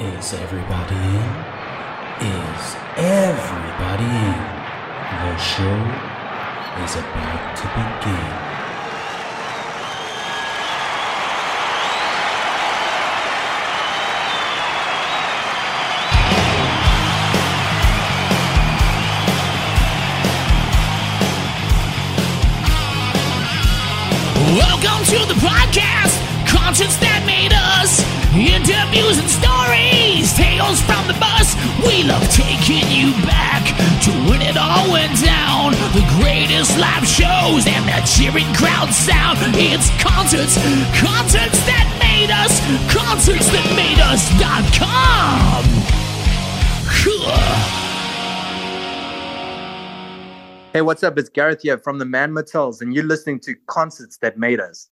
Is everybody in? Is everybody in? The show is about to begin. Welcome to the podcast, concerts that made us, interviews and stories, tales from the bus. We love taking you back to when it all went down. The greatest live shows and the cheering crowd sound. It's concerts, concerts that made us, concerts that made us us.com. Hey, what's up? It's Garrith here from the Man Motels, and you're listening to Concerts That Made Us.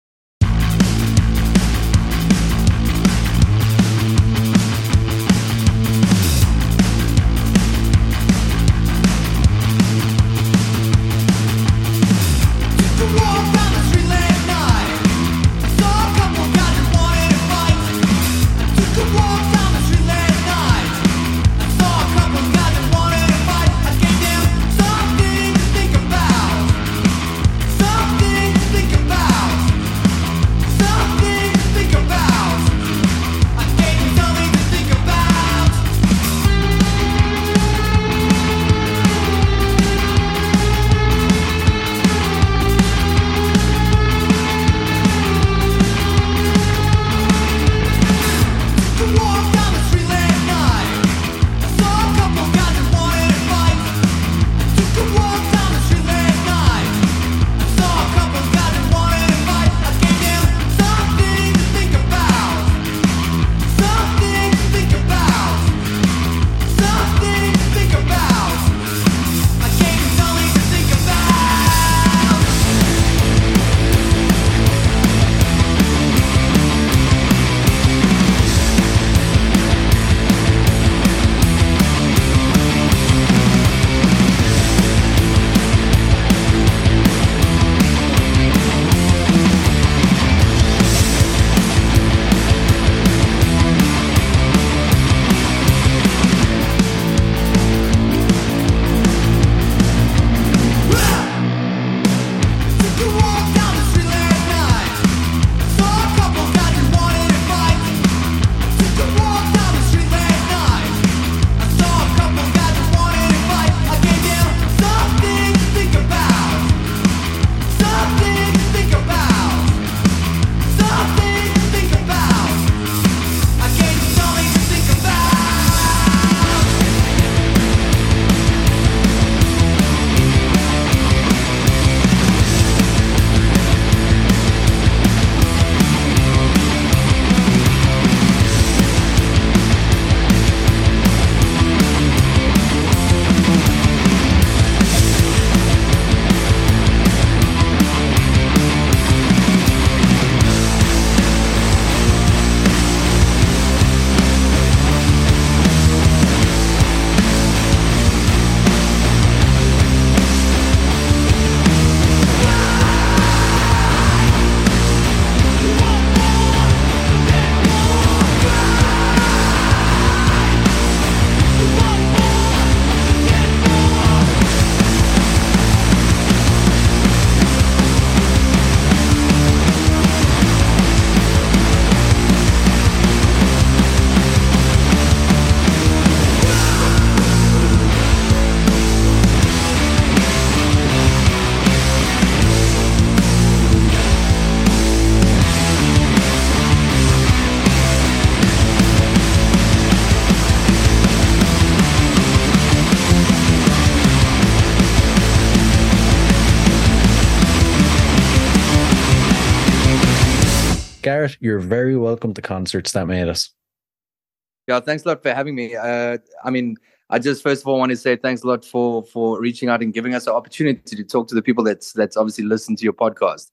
You're very welcome to concerts that made us. Yeah, thanks a lot for having me. Uh, I mean, I just first of all want to say thanks a lot for for reaching out and giving us the opportunity to talk to the people that's that's obviously listened to your podcast.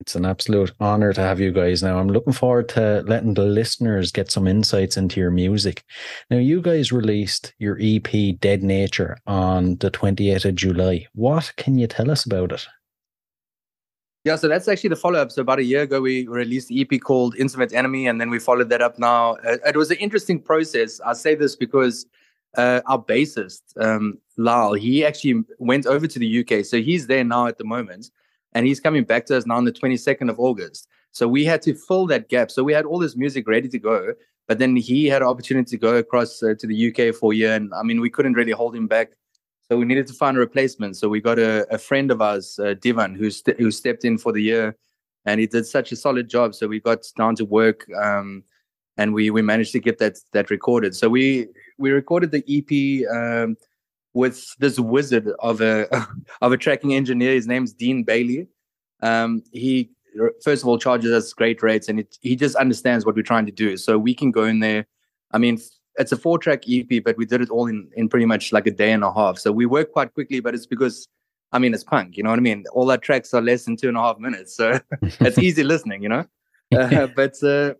It's an absolute honor to have you guys now. I'm looking forward to letting the listeners get some insights into your music. Now, you guys released your EP Dead Nature on the 28th of July. What can you tell us about it? Yeah, so that's actually the follow up. So about a year ago, we released the EP called Intimate Enemy, and then we followed that up now. Uh, it was an interesting process. I say this because uh, our bassist, um, Lyle, he actually went over to the UK. So he's there now at the moment, and he's coming back to us now on the 22nd of August. So we had to fill that gap. So we had all this music ready to go, but then he had an opportunity to go across uh, to the UK for a year. And I mean, we couldn't really hold him back. So we needed to find a replacement. So we got a, a friend of ours, uh, Divan, who, st- who stepped in for the year. And he did such a solid job. So we got down to work. Um, and we we managed to get that that recorded. So we we recorded the EP um, with this wizard of a of a tracking engineer. His name's Dean Bailey. Um, he first of all charges us great rates, and it, he just understands what we're trying to do. So we can go in there. I mean, it's a four track EP, but we did it all in in pretty much like a day and a half. So we work quite quickly, but it's because I mean it's punk, you know what I mean. All our tracks are less than two and a half minutes, so it's easy listening, you know. Uh, but uh,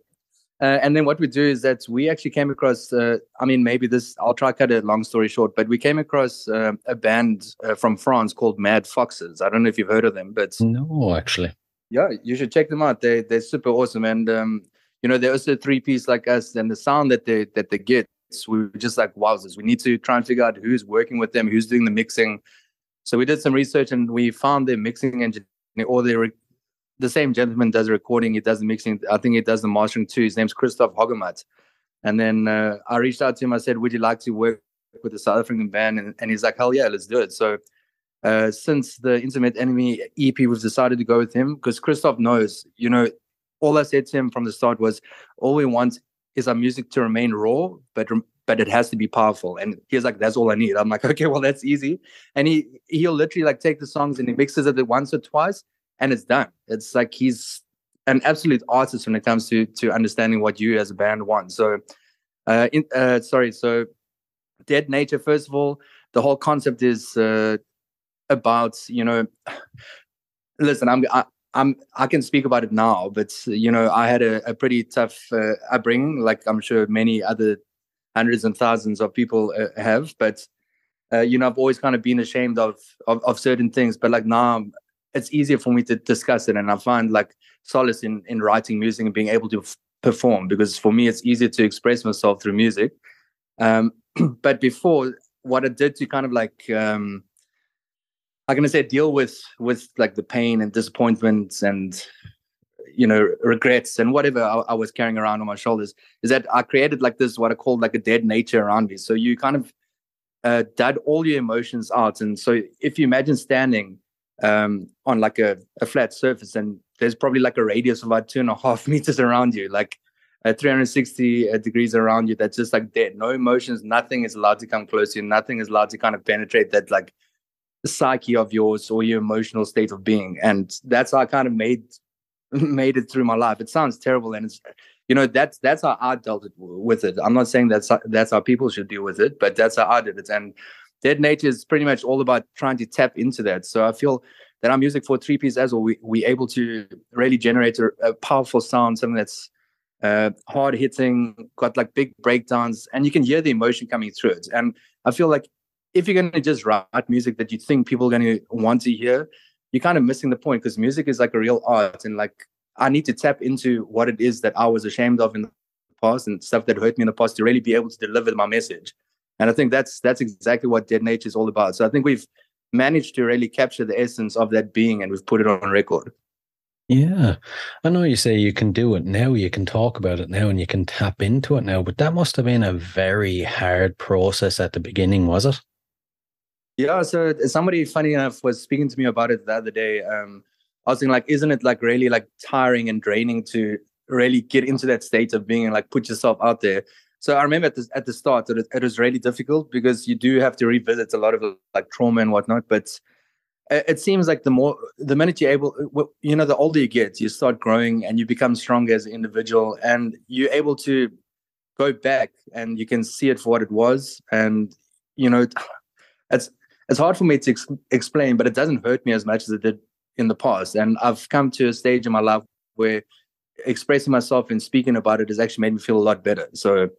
uh, and then what we do is that we actually came across, uh, I mean, maybe this, I'll try cut a long story short, but we came across uh, a band uh, from France called Mad Foxes. I don't know if you've heard of them, but. No, actually. Yeah, you should check them out. They, they're super awesome. And, um, you know, they're also three piece like us, and the sound that they, that they get, we were just like, wowzers. We need to try and figure out who's working with them, who's doing the mixing. So we did some research and we found their mixing engineer or their the same gentleman does recording, he does the mixing. I think he does the mastering too. His name's Christoph Hogemat. And then uh, I reached out to him. I said, "Would you like to work with the South African band?" And, and he's like, "Hell yeah, let's do it." So uh, since the Intimate Enemy EP, we've decided to go with him because Christoph knows. You know, all I said to him from the start was, "All we want is our music to remain raw, but but it has to be powerful." And he's like, "That's all I need." I'm like, "Okay, well, that's easy." And he he'll literally like take the songs and he mixes it once or twice, and it's done. It's like he's an absolute artist when it comes to to understanding what you as a band want. So, uh, in, uh, sorry. So, Dead Nature. First of all, the whole concept is uh, about you know. Listen, I'm I, I'm I can speak about it now, but you know I had a, a pretty tough uh, upbringing, like I'm sure many other hundreds and thousands of people uh, have. But uh, you know I've always kind of been ashamed of, of of certain things, but like now it's easier for me to discuss it and i find like solace in in writing music and being able to f- perform because for me it's easier to express myself through music um, but before what i did to kind of like um i'm gonna say deal with with like the pain and disappointments and you know regrets and whatever I, I was carrying around on my shoulders is that i created like this what i called like a dead nature around me. So you kind of uh, dud all your emotions out. And so if you imagine standing um, on like a, a flat surface and there's probably like a radius of about two and a half meters around you like uh, 360 uh, degrees around you that's just like dead. No emotions nothing is allowed to come close to you nothing is allowed to kind of penetrate that like psyche of yours or your emotional state of being and that's how i kind of made made it through my life it sounds terrible and it's you know that's that's how i dealt with it i'm not saying that's that's how people should deal with it but that's how i did it and Dead Nature is pretty much all about trying to tap into that. So I feel that our music for three piece as well, we we able to really generate a, a powerful sound, something that's uh, hard hitting, got like big breakdowns, and you can hear the emotion coming through it. And I feel like if you're going to just write music that you think people are going to want to hear, you're kind of missing the point because music is like a real art, and like I need to tap into what it is that I was ashamed of in the past and stuff that hurt me in the past to really be able to deliver my message. And I think that's that's exactly what Dead Nature is all about. So I think we've managed to really capture the essence of that being and we've put it on record. Yeah. I know you say you can do it now, you can talk about it now and you can tap into it now, but that must have been a very hard process at the beginning, was it? Yeah, so somebody funny enough was speaking to me about it the other day. Um, I was thinking like, isn't it like really like tiring and draining to really get into that state of being and like put yourself out there? So I remember at the at the start it, it was really difficult because you do have to revisit a lot of like trauma and whatnot. But it seems like the more the minute you're able, you know, the older you get, you start growing and you become stronger as an individual, and you're able to go back and you can see it for what it was. And you know, it's it's hard for me to ex- explain, but it doesn't hurt me as much as it did in the past. And I've come to a stage in my life where expressing myself and speaking about it has actually made me feel a lot better. So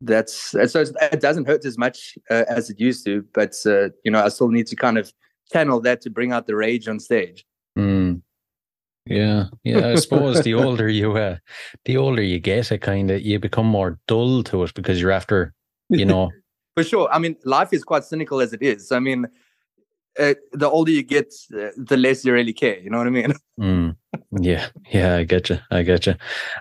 that's so it doesn't hurt as much uh, as it used to but uh, you know i still need to kind of channel that to bring out the rage on stage mm. Yeah, yeah. I suppose the older you, uh, the older you get, it kind of you become more dull to it because you're after, you know. For sure. I mean, life is quite cynical as it is. I mean, uh, the older you get, uh, the less you really care. You know what I mean? Mm, yeah, yeah. I get you. I get you.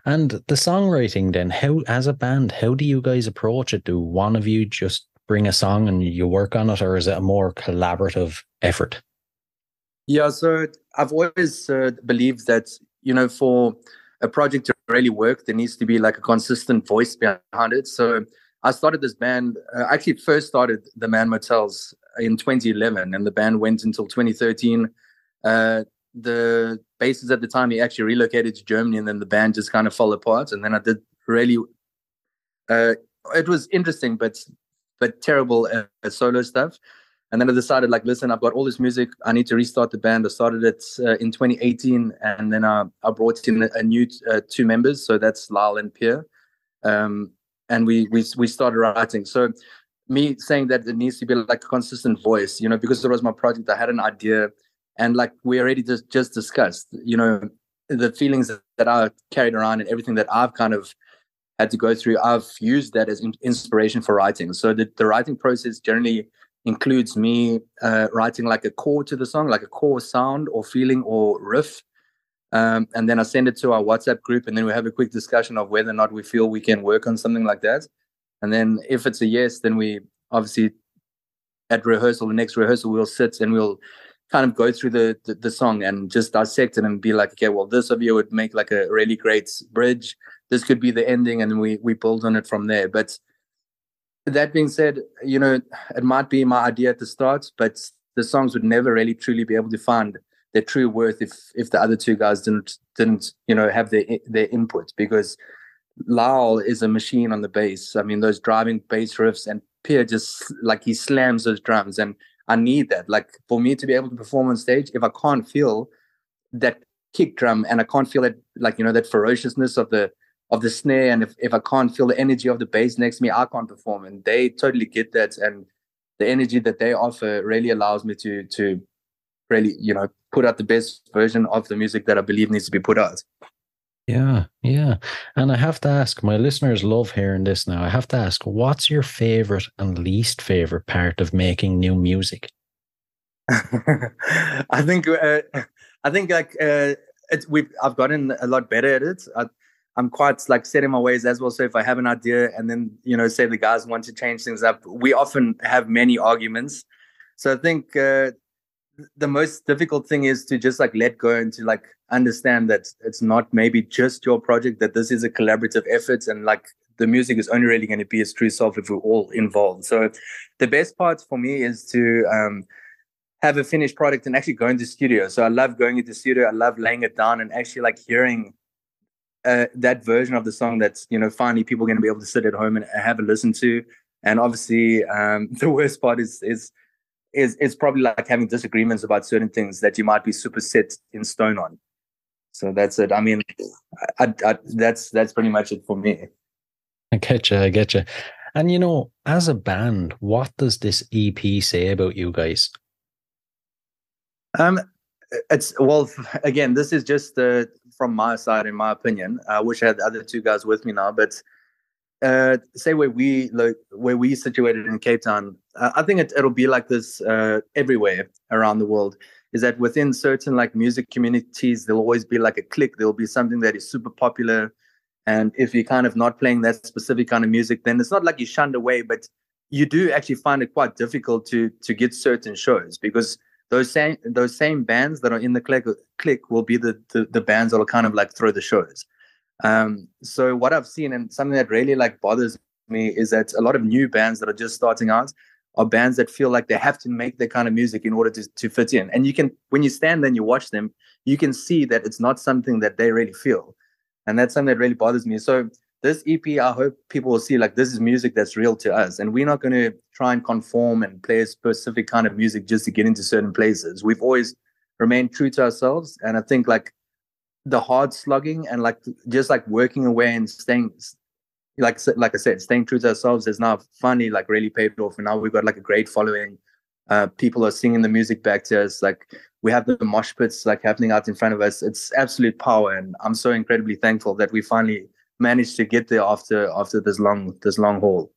And the songwriting, then, how as a band, how do you guys approach it? Do one of you just bring a song and you work on it, or is it a more collaborative effort? Yeah, so I've always uh, believed that you know for a project to really work, there needs to be like a consistent voice behind it. So I started this band. Uh, actually, first started the Man Motels in 2011, and the band went until 2013. Uh, the bassist at the time he actually relocated to Germany, and then the band just kind of fell apart. And then I did really. Uh, it was interesting, but but terrible uh, solo stuff. And then I decided, like, listen, I've got all this music. I need to restart the band. I started it uh, in 2018, and then I, I brought in a, a new uh, two members. So that's Lyle and Pierre. Um, and we we we started writing. So me saying that it needs to be like a consistent voice, you know, because it was my project. I had an idea, and like we already just just discussed, you know, the feelings that I carried around and everything that I've kind of had to go through. I've used that as inspiration for writing. So the, the writing process generally includes me uh, writing like a core to the song, like a core sound or feeling or riff. Um, and then I send it to our WhatsApp group, and then we have a quick discussion of whether or not we feel we can work on something like that. And then if it's a yes, then we obviously at rehearsal, the next rehearsal, we'll sit and we'll kind of go through the, the, the song and just dissect it and be like, okay, well, this of you would make like a really great bridge. This could be the ending, and we we build on it from there. But that being said, you know, it might be my idea at the start, but the songs would never really truly be able to find their true worth if if the other two guys didn't didn't you know have their their input because Lyle is a machine on the bass. I mean, those driving bass riffs and Pierre just like he slams those drums, and I need that. Like for me to be able to perform on stage, if I can't feel that kick drum and I can't feel that like you know that ferociousness of the of the snare and if, if i can't feel the energy of the bass next to me i can't perform and they totally get that and the energy that they offer really allows me to to really you know put out the best version of the music that i believe needs to be put out. Yeah yeah. And i have to ask my listeners love hearing this now. I have to ask what's your favorite and least favorite part of making new music? I think uh, i think like uh, it's we i've gotten a lot better at it. I, I'm quite like set in my ways as well. So if I have an idea and then, you know, say the guys want to change things up, we often have many arguments. So I think uh, the most difficult thing is to just like let go and to like understand that it's not maybe just your project, that this is a collaborative effort and like the music is only really going to be its true self if we're all involved. So the best part for me is to um, have a finished product and actually go into studio. So I love going into studio. I love laying it down and actually like hearing uh, that version of the song that's you know finally people are going to be able to sit at home and have a listen to and obviously um, the worst part is is is is probably like having disagreements about certain things that you might be super set in stone on. So that's it. I mean I, I, that's that's pretty much it for me. I get you i get you and you know as a band what does this ep say about you guys? Um it's well again this is just uh, from my side in my opinion i wish i had the other two guys with me now but uh, say where we like where we situated in cape town uh, i think it, it'll be like this uh, everywhere around the world is that within certain like music communities there'll always be like a click there'll be something that is super popular and if you're kind of not playing that specific kind of music then it's not like you're shunned away but you do actually find it quite difficult to to get certain shows because those same those same bands that are in the click click will be the, the, the bands that will kind of like throw the shows. Um, so what I've seen and something that really like bothers me is that a lot of new bands that are just starting out are bands that feel like they have to make their kind of music in order to, to fit in. And you can when you stand there and you watch them, you can see that it's not something that they really feel. And that's something that really bothers me. So this EP, I hope people will see like this is music that's real to us, and we're not going to try and conform and play a specific kind of music just to get into certain places. We've always remained true to ourselves, and I think like the hard slugging and like just like working away and staying, like like I said, staying true to ourselves has now finally like really paid off, and now we've got like a great following. Uh, people are singing the music back to us. Like we have the mosh pits like happening out in front of us. It's absolute power, and I'm so incredibly thankful that we finally managed to get there after after this long this long haul.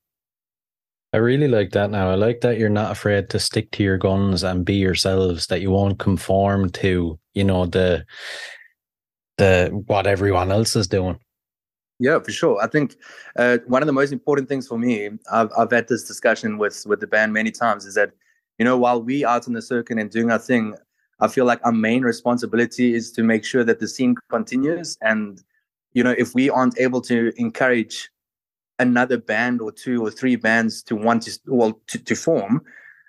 I really like that now. I like that you're not afraid to stick to your guns and be yourselves, that you won't conform to, you know, the the what everyone else is doing. Yeah, for sure. I think uh, one of the most important things for me, I've I've had this discussion with with the band many times, is that you know while we out in the circuit and doing our thing, I feel like our main responsibility is to make sure that the scene continues. And you know, if we aren't able to encourage another band or two or three bands to want to well to, to form,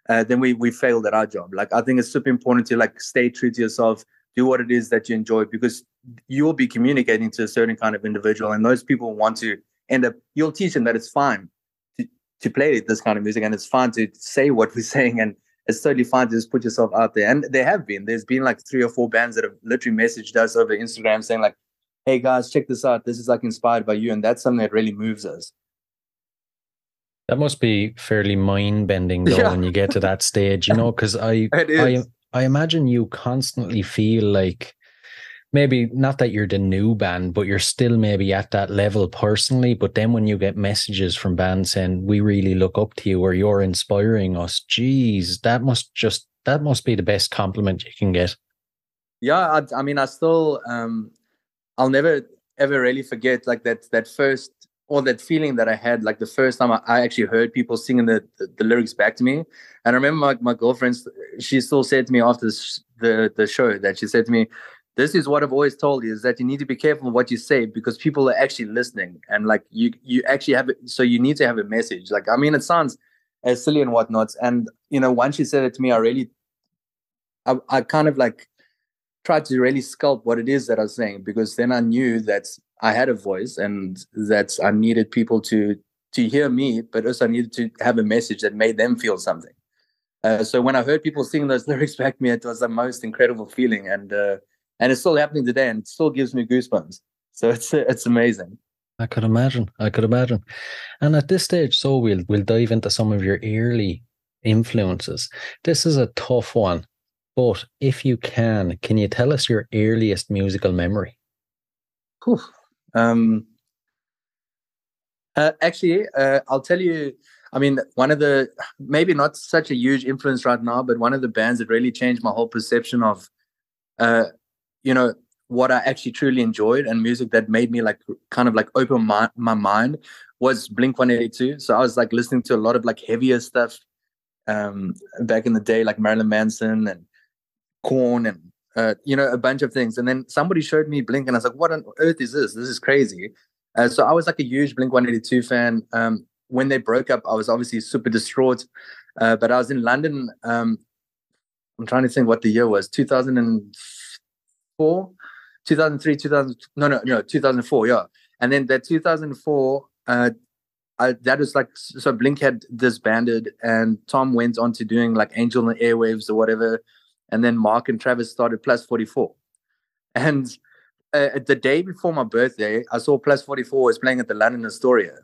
uh, then we we failed at our job. Like I think it's super important to like stay true to yourself, do what it is that you enjoy because you will be communicating to a certain kind of individual, and those people want to end up. You'll teach them that it's fine to to play this kind of music, and it's fine to say what we're saying, and it's totally fine to just put yourself out there. And there have been. There's been like three or four bands that have literally messaged us over Instagram saying like, "Hey guys, check this out. This is like inspired by you," and that's something that really moves us. That must be fairly mind bending though yeah. when you get to that stage, you know, because I, I I imagine you constantly feel like maybe not that you're the new band, but you're still maybe at that level personally. But then when you get messages from bands saying, we really look up to you or you're inspiring us, geez, that must just, that must be the best compliment you can get. Yeah. I, I mean, I still, um, I'll never ever really forget like that, that first or that feeling that I had like the first time I, I actually heard people singing the, the, the, lyrics back to me. And I remember my, my girlfriend, she still said to me after the, the show that she said to me, this is what I've always told you is that you need to be careful what you say because people are actually listening. And like you you actually have it so you need to have a message. Like I mean it sounds as silly and whatnot. And you know once she said it to me I really I, I kind of like tried to really sculpt what it is that I was saying because then I knew that I had a voice and that I needed people to to hear me but also I needed to have a message that made them feel something uh, so when I heard people sing those lyrics back to me it was the most incredible feeling and uh, and it's still happening today, and it still gives me goosebumps. So it's it's amazing. I could imagine. I could imagine. And at this stage, so we'll we'll dive into some of your early influences. This is a tough one, but if you can, can you tell us your earliest musical memory? Um, uh, actually, uh, I'll tell you. I mean, one of the maybe not such a huge influence right now, but one of the bands that really changed my whole perception of uh, you know what I actually truly enjoyed and music that made me like kind of like open my, my mind was Blink 182. So I was like listening to a lot of like heavier stuff um back in the day, like Marilyn Manson and Korn and uh, you know, a bunch of things. And then somebody showed me Blink and I was like, what on earth is this? This is crazy. Uh, so I was like a huge Blink 182 fan. Um, when they broke up, I was obviously super distraught. Uh, but I was in London. Um, I'm trying to think what the year was, 2004, 2003, 2000. No, no, no, 2004. Yeah, and then that 2004. Uh, I, that was like so. Blink had disbanded, and Tom went on to doing like Angel and Airwaves or whatever, and then Mark and Travis started Plus 44. And uh, the day before my birthday, I saw Plus 44 was playing at the London Astoria,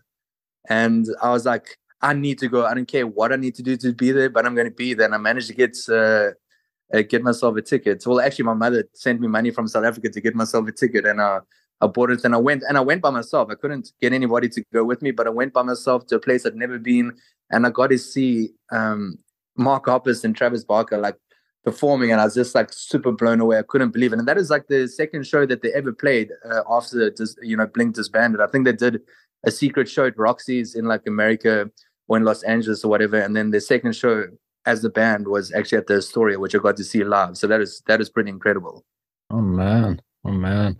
and I was like, I need to go. I don't care what I need to do to be there, but I'm going to be there. And I managed to get uh, uh, get myself a ticket. Well, actually, my mother sent me money from South Africa to get myself a ticket, and uh, I bought it and I went. And I went by myself. I couldn't get anybody to go with me, but I went by myself to a place I'd never been, and I got to see um, Mark Hoppus and Travis Barker like performing, and I was just like super blown away. I couldn't believe it. And that is like the second show that they ever played uh, after just you know Blink disbanded. I think they did a secret show at Roxy's in like America or in Los Angeles or whatever, and then the second show as the band was actually at the Astoria, which I got to see live. So that is that is pretty incredible. Oh man, oh man,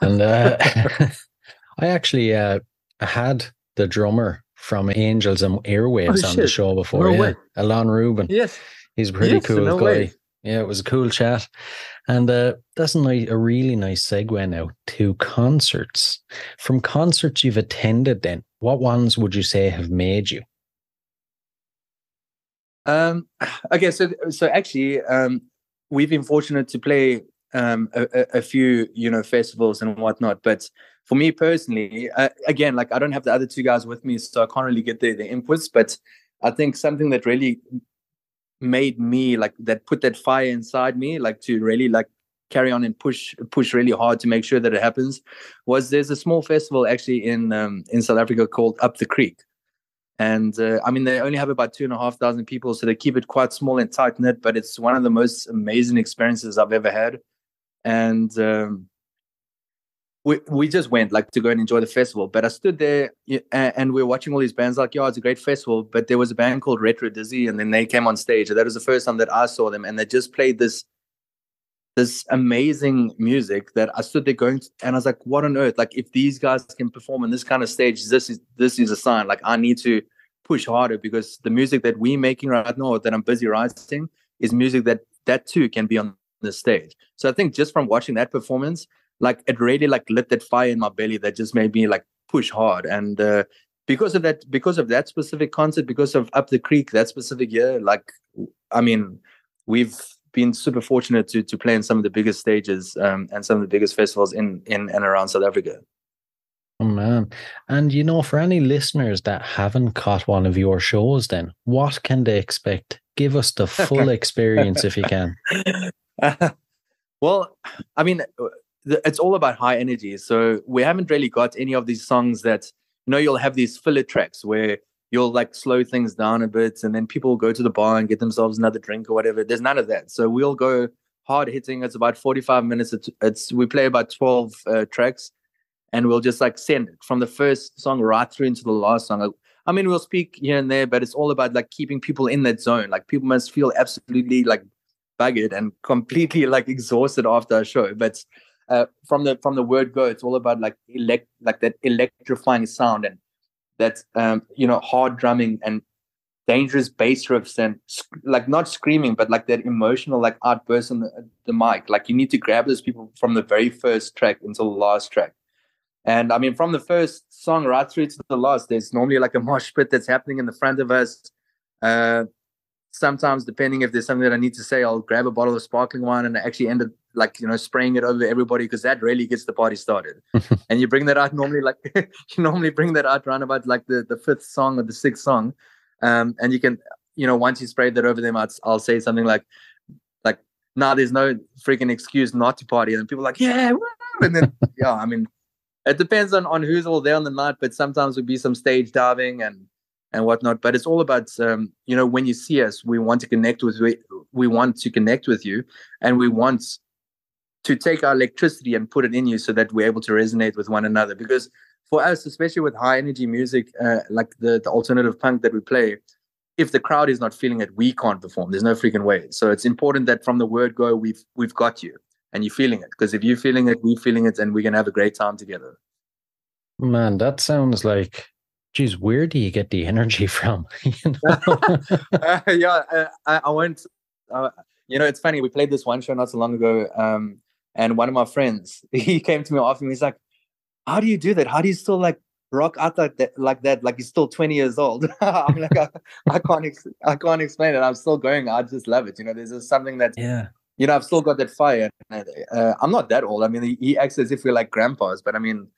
and uh, I actually uh, had the drummer from Angels and Airwaves oh, on the show before. No yeah, way. Ilan Rubin. Yes, he's a pretty yes, cool no guy. Way. Yeah, it was a cool chat. And uh, that's a, nice, a really nice segue now to concerts. From concerts you've attended, then, what ones would you say have made you? Um, okay, so so actually, um, we've been fortunate to play um, a, a, few, you know, festivals and whatnot. But for me personally, uh, again, like I don't have the other two guys with me, so I can't really get the the inputs. But I think something that really made me like that put that fire inside me like to really like carry on and push push really hard to make sure that it happens was there's a small festival actually in um, in South Africa called Up the Creek, and uh, I mean they only have about two and a half thousand people, so they keep it quite small and tight knit. But it's one of the most amazing experiences I've ever had, and um, we we just went like to go and enjoy the festival. But I stood there and we were watching all these bands. Like, yeah, it's a great festival. But there was a band called Retro Dizzy, and then they came on stage. And that was the first time that I saw them, and they just played this this amazing music that I stood there going, to, and I was like, what on earth? Like, if these guys can perform on this kind of stage, this is this is a sign. Like, I need to push harder because the music that we're making right now, that I'm busy writing, is music that that too can be on the stage. So I think just from watching that performance, like it really like lit that fire in my belly that just made me like push hard. And uh, because of that, because of that specific concert, because of Up the Creek, that specific year, like I mean, we've been super fortunate to to play in some of the biggest stages um, and some of the biggest festivals in in and around South Africa. Oh man. And you know, for any listeners that haven't caught one of your shows, then what can they expect? Give us the full experience if you can. well, I mean, it's all about high energy. So we haven't really got any of these songs that, you know, you'll have these filler tracks where you'll like slow things down a bit and then people go to the bar and get themselves another drink or whatever. There's none of that. So we'll go hard hitting. It's about 45 minutes. It's, it's we play about 12 uh, tracks and we'll just like send it from the first song right through into the last song. I mean, we'll speak here and there, but it's all about like keeping people in that zone. Like people must feel absolutely like buggered and completely like exhausted after a show. But uh, from the from the word go, it's all about like elect like that electrifying sound and that um, you know hard drumming and dangerous bass riffs and like not screaming but like that emotional like outburst on the, the mic. Like you need to grab those people from the very first track until the last track. And i mean from the first song right through to the last there's normally like a mosh pit that's happening in the front of us. Uh sometimes depending if there's something that i need to say i'll grab a bottle of sparkling wine and I actually end up like you know spraying it over everybody because that really gets the party started. And you bring that out normally like you normally bring that out around about like the the fifth song or the sixth song. Um and you can you know once you spray that over them I'll, I'll say something like like nah there's no freaking excuse not to party. And people are like yeah and then yeah i mean it depends on on who's all there on the night but sometimes would be some stage diving and and whatnot. But it's all about, um, you know, when you see us, we want to connect with we, we want to connect with you, and we want to take our electricity and put it in you so that we're able to resonate with one another. Because for us, especially with high energy music, uh, like the, the alternative punk that we play, if the crowd is not feeling it, we can't perform. There's no freaking way. So it's important that from the word go, we've we've got you and you're feeling it. Because if you're feeling it, we're feeling it, and we're gonna have a great time together. Man, that sounds like geez, where do you get the energy from? you know? uh, yeah, uh, I, I went. Uh, you know, it's funny. We played this one show not so long ago, um, and one of my friends, he came to me often. He's like, "How do you do that? How do you still like rock out like that? Like that? Like you're still 20 years old?" I'm like, I, I can't, ex- I can't explain it. I'm still going. I just love it. You know, there's just something that, yeah, you know, I've still got that fire. Uh, I'm not that old. I mean, he, acts as if we're like grandpas, but I mean,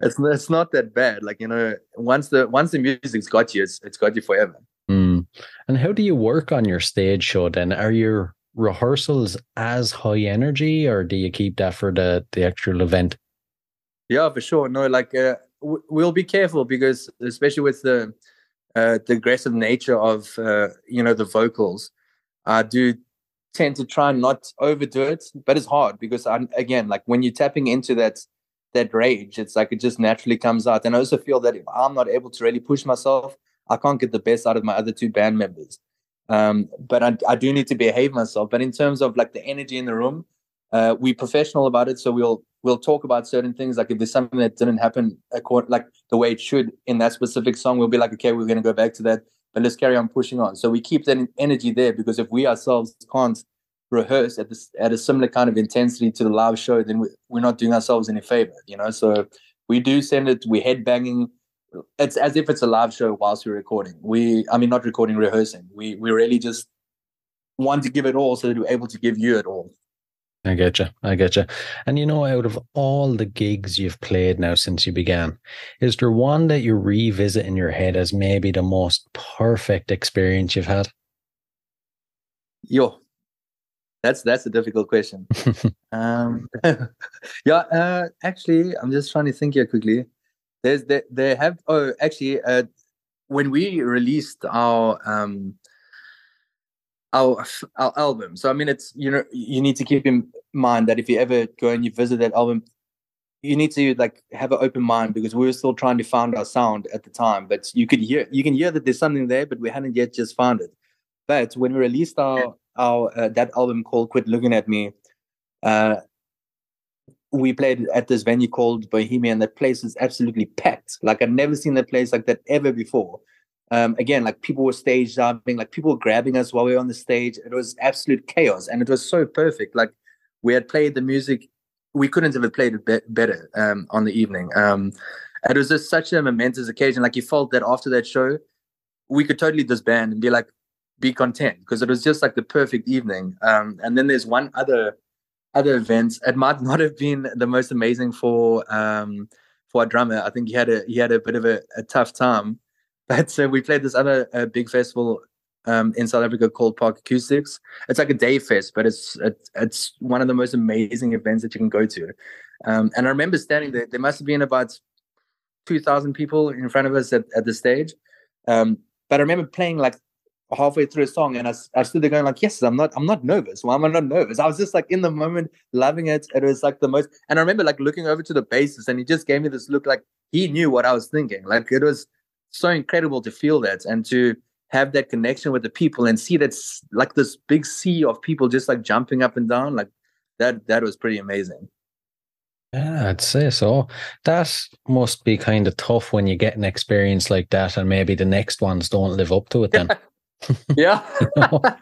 it's it's not that bad. Like you know, once the once the music's got you, it's it's got you forever. Mm. And how do you work on your stage show then? Are your rehearsals as high energy, or do you keep that for the the actual event? Yeah, for sure. No, like uh, w- we'll be careful because especially with the uh, the aggressive nature of uh, you know the vocals, I do tend to try and not overdo it, but it's hard because I'm again like when you're tapping into that that rage, it's like it just naturally comes out. And I also feel that if I'm not able to really push myself, I can't get the best out of my other two band members. Um, but I, I do need to behave myself. But in terms of like the energy in the room, uh, we're professional about it. So we'll we'll talk about certain things. Like if there's something that didn't happen according like the way it should in that specific song, we'll be like, okay, we're gonna go back to that, but let's carry on pushing on. So we keep that energy there because if we ourselves can't rehearse at this at a similar kind of intensity to the live show, then we, we're not doing ourselves any favor, you know. So we do send it. We head banging it's as if it's a live show whilst we're recording. We, I mean, not recording, rehearsing. We we really just want to give it all so that we're able to give you it all. I get you. I get you. And you know, out of all the gigs you've played now since you began, is there one that you revisit in your head as maybe the most perfect experience you've had? Yo, that's that's a difficult question. um, yeah, uh, actually, I'm just trying to think here quickly. There's they, they have oh actually uh, when we released our um our our album. So I mean, it's you know you need to keep in mind that if you ever go and you visit that album, you need to like have an open mind because we were still trying to find our sound at the time. But you could hear you can hear that there's something there, but we hadn't yet just found it. But when we released our our uh, that album called "Quit Looking at Me," uh, we played at this venue called Bohemian. That place is absolutely packed. Like I've never seen that place like that ever before. Um, again, like people were stage jumping, like people were grabbing us while we were on the stage. It was absolute chaos, and it was so perfect. Like we had played the music, we couldn't have played it be- better um, on the evening. Um, it was just such a momentous occasion. Like you felt that after that show, we could totally disband and be like, be content because it was just like the perfect evening. Um, and then there's one other other events, It might not have been the most amazing for um, for a drummer. I think he had a he had a bit of a, a tough time but so we played this other uh, big festival um, in South Africa called Park Acoustics. It's like a day fest, but it's it, it's one of the most amazing events that you can go to. Um, and I remember standing there. There must have been about two thousand people in front of us at, at the stage. Um, but I remember playing like halfway through a song, and I, I stood there going like, "Yes, I'm not I'm not nervous. Why am I not nervous?" I was just like in the moment, loving it. It was like the most. And I remember like looking over to the bassist, and he just gave me this look like he knew what I was thinking. Like it was so incredible to feel that and to have that connection with the people and see that's like this big sea of people just like jumping up and down like that that was pretty amazing yeah i'd say so that must be kind of tough when you get an experience like that and maybe the next ones don't live up to it then yeah.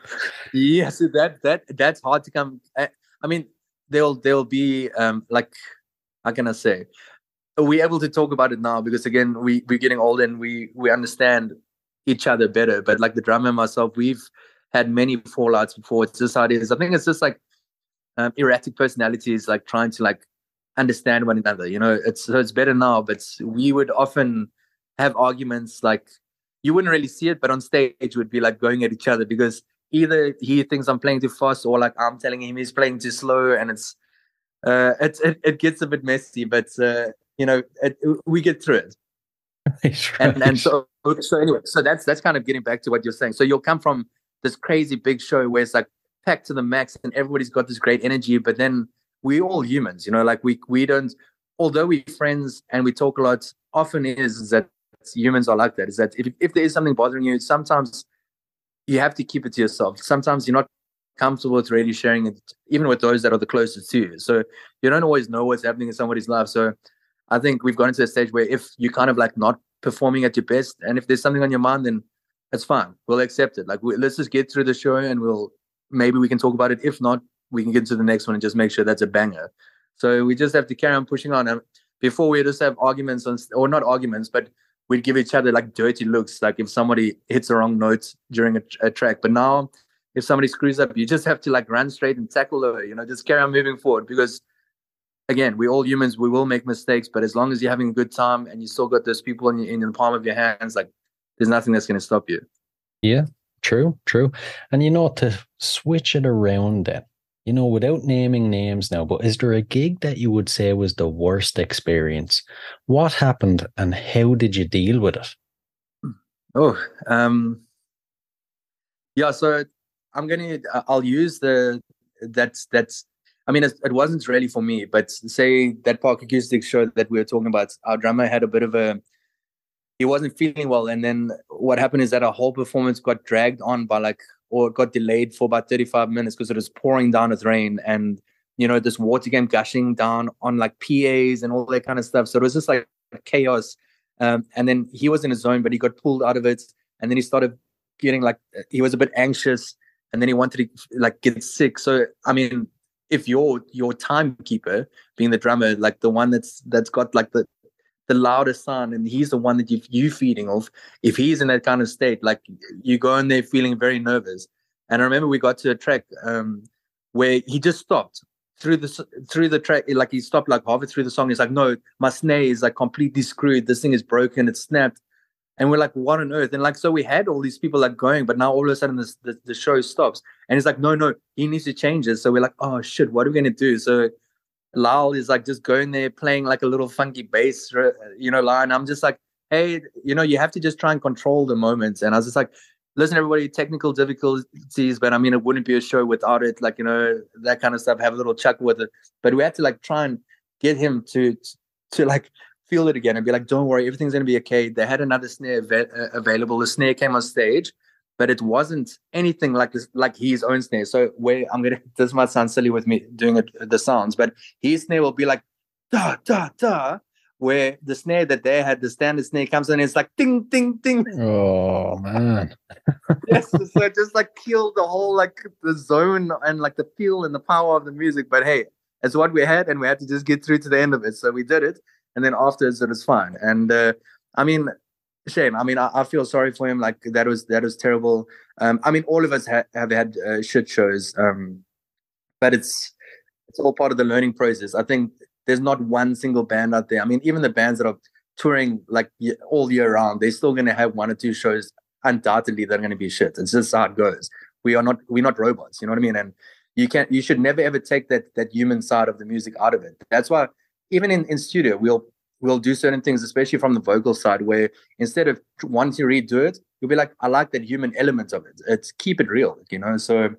Yes that that that's hard to come eh, i mean they'll there'll be um like how can i say? We're able to talk about it now because again we we're getting old and we we understand each other better. But like the drummer and myself we've had many fallouts before. It's just how it is. I think it's just like um, erratic personalities like trying to like understand one another you know? It's so it's better now but we would often have arguments like you wouldn't really see it but on stage would be like going at each other because either he thinks i'm playing too fast or like i'm telling him he's playing too slow and it's uh it, it, it gets a bit messy but uh you know, it, we get through it. Right, And, and so, so anyway, so that's that's kind of getting back to what you're saying. So you'll come from this crazy big show where it's like packed to the max and everybody's got this great energy, but then we're all humans, you know, like we we don't although we're friends and we talk a lot, often is that humans are like that. Is that if, if there is something bothering you, sometimes you have to keep it to yourself. Sometimes you're not comfortable with really sharing it, even with those that are the closest to you. So you don't always know what's happening in somebody's life. So I think we've gotten to a stage where if you're kind of like not performing at your best, and if there's something on your mind, then that's fine. We'll accept it. Like we, let's just get through the show, and we'll maybe we can talk about it. If not, we can get to the next one and just make sure that's a banger. So we just have to carry on pushing on. And before we just have arguments on, or not arguments, but we'd give each other like dirty looks, like if somebody hits the wrong notes during a, a track. But now, if somebody screws up, you just have to like run straight and tackle her. You know, just carry on moving forward because again, we're all humans. We will make mistakes, but as long as you're having a good time and you still got those people in, in the palm of your hands, like there's nothing that's going to stop you. Yeah, true, true. And you know, to switch it around then, you know, without naming names now, but is there a gig that you would say was the worst experience? What happened and how did you deal with it? Oh, um, yeah. So I'm gonna. I'll use the that's that's I mean, it, wasn't really for me, but say that Park Acoustic show that we were talking about, our drummer had a bit of a, he wasn't feeling well. And then what happened is that our whole performance got dragged on by like, or it got delayed for about 35 minutes because it was pouring down with rain. And, you know, this water came gushing down on like PAs and all that kind of stuff. So it was just like chaos. Um, and then he was in his zone, but he got pulled out of it. And then he started getting like, he was a bit anxious and then he wanted to like get sick. So, I mean, if your your timekeeper being the drummer like the one that's that's got like the the loudest sound and he's the one that you you feeding off if he's in that kind of state like you go in there feeling very nervous and i remember we got to a track um, where he just stopped through the through the track like he stopped like halfway through the song he's like no my snare is like completely screwed this thing is broken it's snapped And we're like, what on earth? And like, so we had all these people like going, but now all of a sudden the, the show stops. And he's like, no, no, he needs to change it. So we're like, oh shit, what are we going to do? So Lyle is like just going there playing like a little funky bass, you know, line. I'm just like, hey, you know, you have to just try and control the moments. And I was just like, listen, everybody, technical difficulties, but I mean, it wouldn't be a show without it. Like, you know, that kind of stuff. Have a little chuckle with it. But we had to like try and get him to to like feel it again and be like, don't worry, everything's gonna be okay. They had another snare av- uh, available. The snare came on stage, but it wasn't anything like this, like his own snare. So where I'm gonna this might sound silly with me doing it the sounds, but his snare will be like da da da where the snare that they had, the standard snare comes in, and it's like ding, ding, ding. Oh man. yes, so it just like killed the whole like the zone and like the feel and the power of the music. But hey, it's what we had, and we had to just get through to the end of it. So we did it, and then afterwards it was fine. And uh, I mean, shame. I mean, I, I, feel sorry for him. Like that was that was terrible. Um, I mean, all of us ha- have had uh, shit shows, um, but it's it's all part of the learning process. I think there's not one single band out there. I mean, even the bands that are touring like all year round, they're still going to have one or two shows undoubtedly they're going to be shit. It's just how it goes. We are not we're not robots. You know what I mean? And you can't you should never ever take that that human side of the music out of it. That's why even in in studio we'll we'll do certain things, especially from the vocal side, where instead of wanting to redo it, you'll be like, I like that human element of it. It's keep it real, you know. So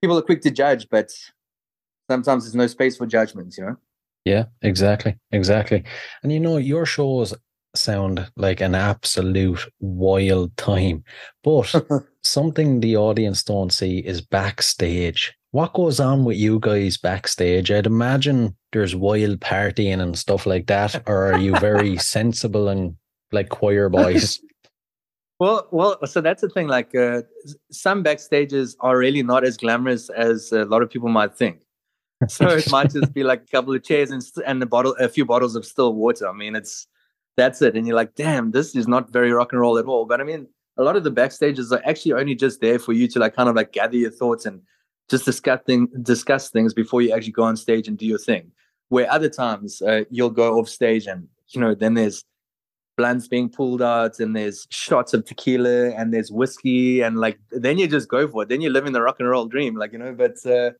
people are quick to judge, but sometimes there's no space for judgments, you know? Yeah, exactly. Exactly. And you know, your shows sound like an absolute wild time. But something the audience don't see is backstage. What goes on with you guys backstage? I'd imagine there's wild partying and stuff like that, or are you very sensible and like choir boys? Well, well, so that's the thing. Like, uh, some backstages are really not as glamorous as a lot of people might think so it might just be like a couple of chairs and and a bottle, a few bottles of still water. I mean, it's that's it. And you're like, damn, this is not very rock and roll at all. But I mean, a lot of the backstages are actually only just there for you to like kind of like gather your thoughts and just discuss things, discuss things before you actually go on stage and do your thing. Where other times uh, you'll go off stage and you know then there's blunts being pulled out and there's shots of tequila and there's whiskey and like then you just go for it. Then you're living the rock and roll dream, like you know. But uh,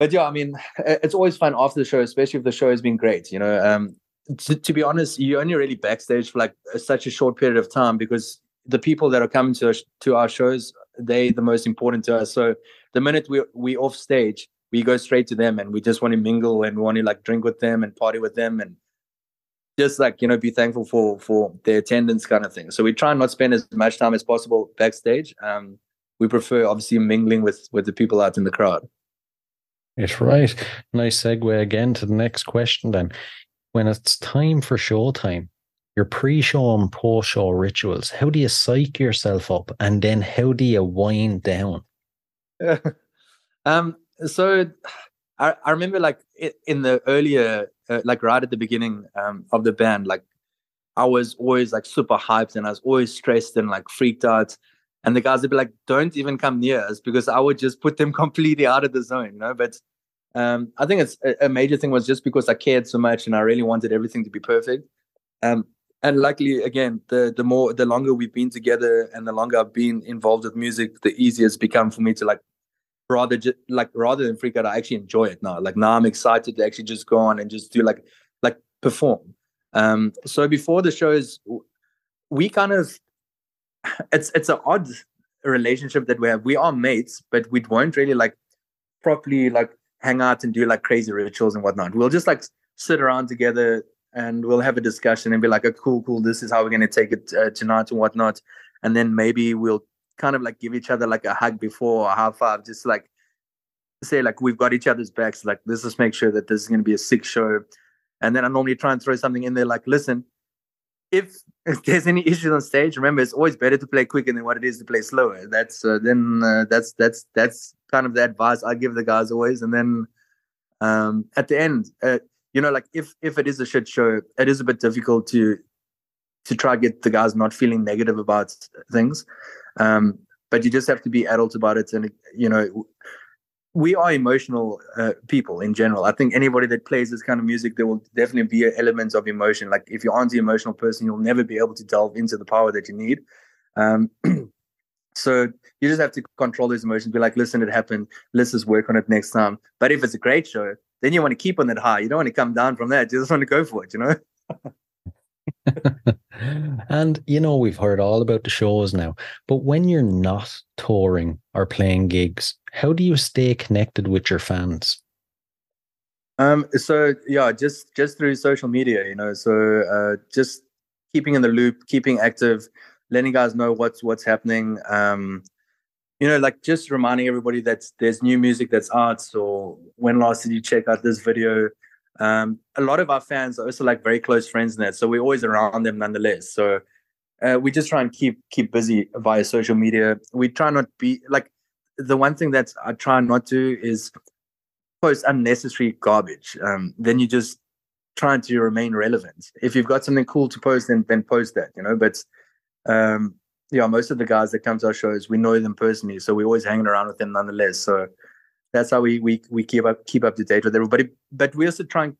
but yeah, I mean, it's always fun after the show, especially if the show has been great. You know, um, to, to, be honest, you only really backstage for like such a short period of time because the people that are coming to us, to our shows, they the most important to us. So the minute we we off stage, we go straight to them and we just want to mingle and we want to like drink with them and party with them and just like you know be thankful for for their attendance kind of thing. So we try and not spend as much time as possible backstage. Um, we prefer obviously mingling with with the people out in the crowd. It's right. Nice segue again to the next question then. When it's time for showtime, your pre-show and post-show rituals, how do you psych yourself up and then how do you wind down? um, so I, I remember like in the earlier, uh, like right at the beginning um, of the band, like I was always like super hyped and I was always stressed and like freaked out. And the guys would be like, don't even come near us because I would just put them completely out of the zone, you know. But um, I think it's a, a, major thing was just because I cared so much and I really wanted everything to be perfect. Um, and luckily, again, the the more the longer we've been together and the longer I've been involved with music, the easier it's become for me to like rather just like rather than freak out, I actually enjoy it now. Like now I'm excited to actually just go on and just do like like perform. Um, so before the shows, we kind of it's it's an odd relationship that we have. We are mates, but we won't really like properly like hang out and do like crazy rituals and whatnot. We'll just like sit around together and we'll have a discussion and be like, oh, cool, cool. This is how we're going to take it uh, tonight and whatnot. And then maybe we'll kind of like give each other like a hug before a high five, just like say like we've got each other's backs. Like let's just make sure that this is going to be a sick show. And then I normally try and throw something in there like, listen, if, if there's any issues on stage, remember it's always better to play quicker than what it is to play slower. That's uh, then uh, that's that's that's kind of the advice I give the guys always. And then um, at the end, uh, you know, like if if it is a shit show, it is a bit difficult to to try get the guys not feeling negative about things. Um, but you just have to be adult about it, and you know, we are emotional uh, people in general. I think anybody that plays this kind of music, there will definitely be elements of emotion. Like if you aren't the emotional person, you'll never be able to delve into the power that you need. Um, so you just have to control those emotions. Be like, listen, it happened. Let's just work on it next time. But if it's a great show, then you want to keep on that high. You don't want to come down from that. You just want to go for it. You know. and you know we've heard all about the shows now but when you're not touring or playing gigs how do you stay connected with your fans? Um so yeah just just through social media you know so uh just keeping in the loop keeping active letting guys know what's what's happening um you know like just reminding everybody that there's new music that's out. Or when last did you check out this video um, a lot of our fans are also like very close friends in that, so we're always around them nonetheless. So uh, we just try and keep keep busy via social media. We try not be like the one thing that I try not to is post unnecessary garbage. Um, then you just trying to remain relevant. If you've got something cool to post, then then post that, you know. But um, yeah, most of the guys that come to our shows, we know them personally, so we're always hanging around with them nonetheless. So that's how we we we keep up keep up to date with everybody. But we also try and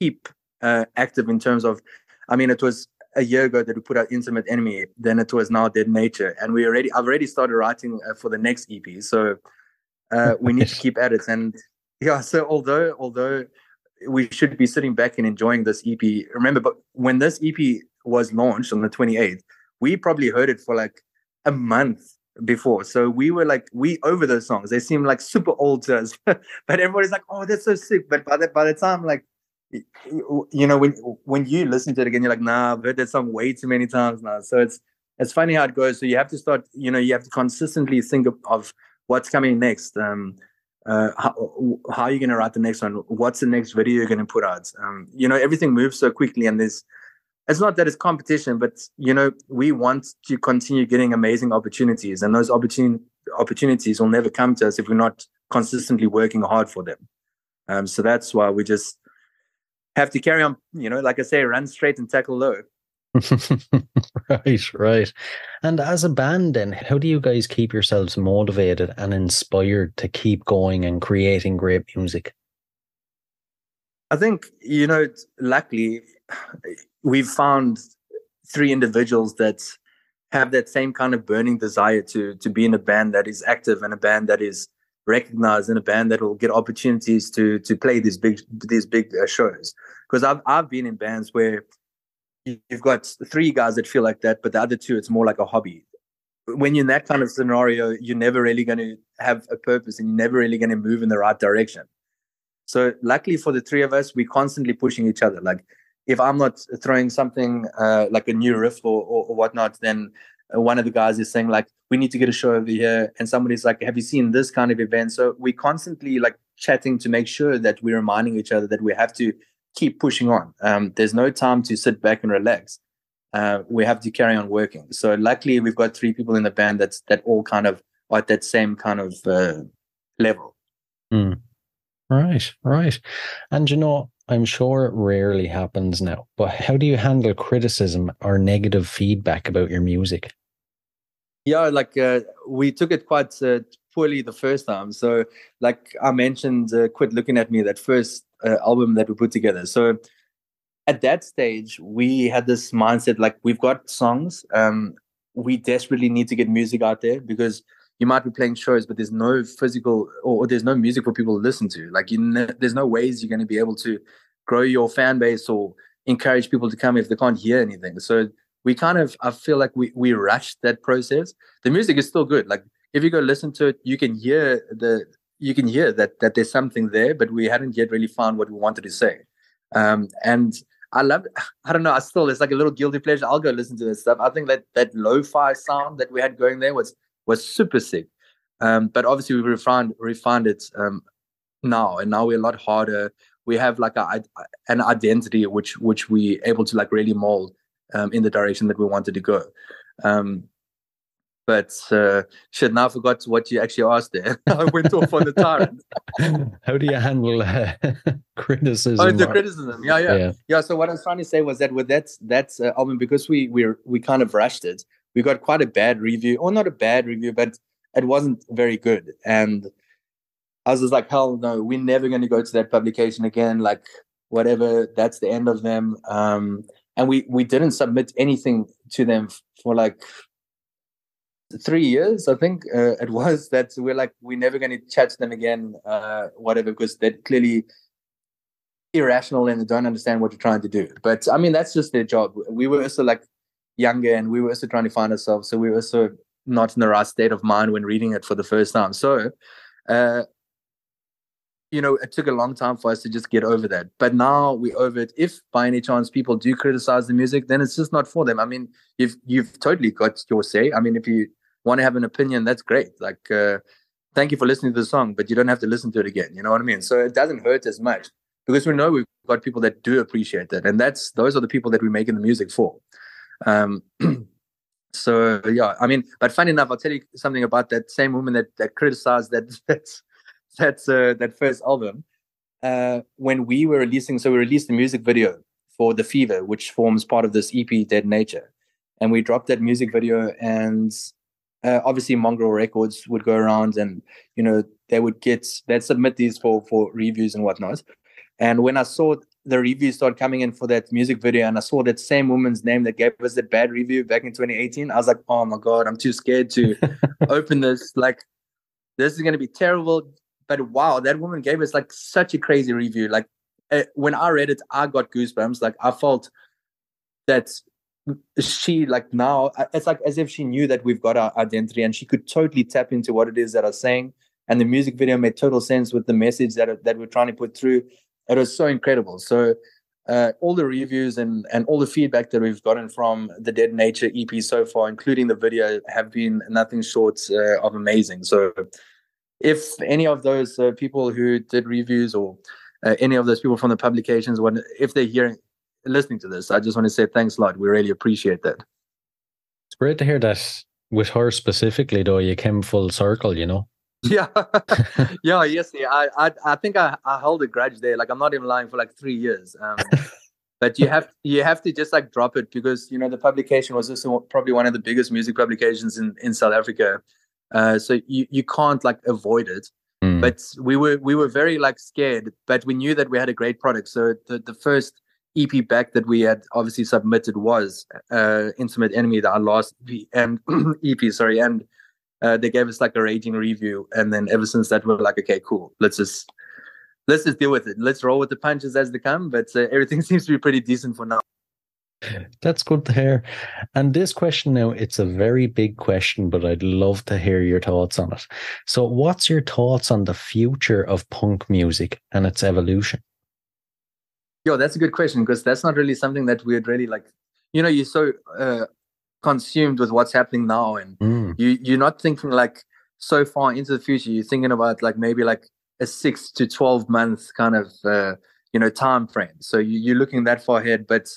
keep uh, active in terms of, I mean, it was a year ago that we put out Intimate Enemy, then it was now Dead Nature, and we already I've already started writing uh, for the next EP. So uh, we need to keep at it. And yeah, so although although we should be sitting back and enjoying this EP, remember, but when this EP was launched on the 28th, we probably heard it for like a month before. So we were like, we over those songs. They seem like super old to us, but everybody's like, oh, that's so sick. But by the by the time like you know when when you listen to it again, you're like, nah, I've heard that song way too many times now. So it's it's funny how it goes. So you have to start, you know, you have to consistently think of, of what's coming next. Um, uh, how, how are you going to write the next one? What's the next video you're going to put out? Um, you know, everything moves so quickly, and there's it's not that it's competition, but you know, we want to continue getting amazing opportunities, and those opportun- opportunities will never come to us if we're not consistently working hard for them. Um, so that's why we just have to carry on. You know, like I say, run straight and tackle low. right, right. And as a band, then, how do you guys keep yourselves motivated and inspired to keep going and creating great music? I think you know, luckily, we've found three individuals that have that same kind of burning desire to to be in a band that is active and a band that is recognized and a band that will get opportunities to to play these big these big uh, shows. Because I've I've been in bands where you've got three guys that feel like that but the other two it's more like a hobby. When you're in that kind of scenario you're never really going to have a purpose and you're never really going to move in the right direction. So luckily for the three of us we're constantly pushing each other. Like if I'm not throwing something uh, like a new riff or, or, or whatnot, then one of the guys is saying like, we need to get a show over here. And somebody's like, have you seen this kind of event? So we constantly like chatting to make sure that we're reminding each other that we have to keep pushing on. Um, there's no time to sit back and relax. Uh, we have to carry on working. So luckily we've got three people in the band that's that all kind of at that same kind of uh, level. Mm. Right, right. And you know, I'm sure it rarely happens now, but how do you handle criticism or negative feedback about your music? Yeah, like uh, we took it quite uh, poorly the first time. So, like I mentioned, uh, quit looking at me that first uh, album that we put together. So, at that stage, we had this mindset like we've got songs. Um, we desperately need to get music out there because you might be playing shows, but there's no physical or, or there's no music for people to listen to. Like you, ne- there's no ways you're going to be able to grow your fan base or encourage people to come if they can't hear anything. So we kind of, I feel like we we rushed that process. The music is still good. Like if you go listen to it, you can hear the you can hear that that there's something there, but we hadn't yet really found what we wanted to say. Um, and I love. I don't know. I still it's like a little guilty pleasure. I'll go listen to this stuff. I think that that lo-fi sound that we had going there was was super sick. Um, but obviously we refined refined it um, now, and now we're a lot harder. We have like a, an identity which which we able to like really mold um, in the direction that we wanted to go. Um, but uh, shit, now I forgot what you actually asked there. I went off on the tyrant. How do you handle uh, criticism? Oh, the or... criticism. Yeah, yeah, yeah, yeah. So what I was trying to say was that with that that uh, album, because we we we kind of rushed it, we got quite a bad review, or not a bad review, but it wasn't very good. And I was just like, hell no, we're never going to go to that publication again. Like, whatever, that's the end of them. Um, and we we didn't submit anything to them for like three years, I think uh, it was. That we're like, we're never going to chat to them again, uh, whatever, because they're clearly irrational and they don't understand what you're trying to do. But I mean, that's just their job. We were also like younger and we were also trying to find ourselves. So we were also not in the right state of mind when reading it for the first time. So, uh, you know, it took a long time for us to just get over that. But now we over it. If by any chance people do criticize the music, then it's just not for them. I mean, you've you've totally got your say. I mean, if you want to have an opinion, that's great. Like, uh, thank you for listening to the song, but you don't have to listen to it again. You know what I mean? So it doesn't hurt as much because we know we've got people that do appreciate that, and that's those are the people that we're making the music for. Um, so yeah, I mean, but funny enough, I'll tell you something about that same woman that that criticized that that's that's uh, that first album. Uh, when we were releasing, so we released the music video for the Fever, which forms part of this EP, Dead Nature, and we dropped that music video, and uh, obviously Mongrel Records would go around and you know they would get they'd submit these for for reviews and whatnot. And when I saw the reviews started coming in for that music video, and I saw that same woman's name that gave us that bad review back in 2018, I was like, oh my god, I'm too scared to open this. Like, this is gonna be terrible. But wow, that woman gave us like such a crazy review. Like, uh, when I read it, I got goosebumps. Like, I felt that she like now it's like as if she knew that we've got our identity and she could totally tap into what it is that I'm saying and the music video made total sense with the message that that we're trying to put through it was so incredible. So uh, all the reviews and and all the feedback that we've gotten from the Dead Nature EP so far, including the video, have been nothing short uh, of amazing. So if any of those uh, people who did reviews or uh, any of those people from the publications, when if they're hearing listening to this, I just want to say thanks a lot. We really appreciate that. It's great to hear that with her specifically, though. You came full circle, you know. Yeah, yeah, yes. Yeah. I, I, I think I, I hold a grudge there. Like I'm not even lying for like three years. Um, but you have you have to just like drop it because you know the publication was also probably one of the biggest music publications in in South Africa. Uh, so you you can't like avoid it. Mm. But we were we were very like scared, but we knew that we had a great product. So the the first EP back that we had obviously submitted was uh, Intimate Enemy, the our last EP, and EP, sorry, and uh, they gave us like a rating review, and then ever since that, we're like, okay, cool, let's just let's just deal with it. Let's roll with the punches as they come. But uh, everything seems to be pretty decent for now. That's good to hear. And this question now, it's a very big question, but I'd love to hear your thoughts on it. So, what's your thoughts on the future of punk music and its evolution? Yo, that's a good question because that's not really something that we'd really like. You know, you're so uh, consumed with what's happening now and mm. you you're not thinking like so far into the future you're thinking about like maybe like a six to 12 month kind of uh, you know time frame so you, you're looking that far ahead but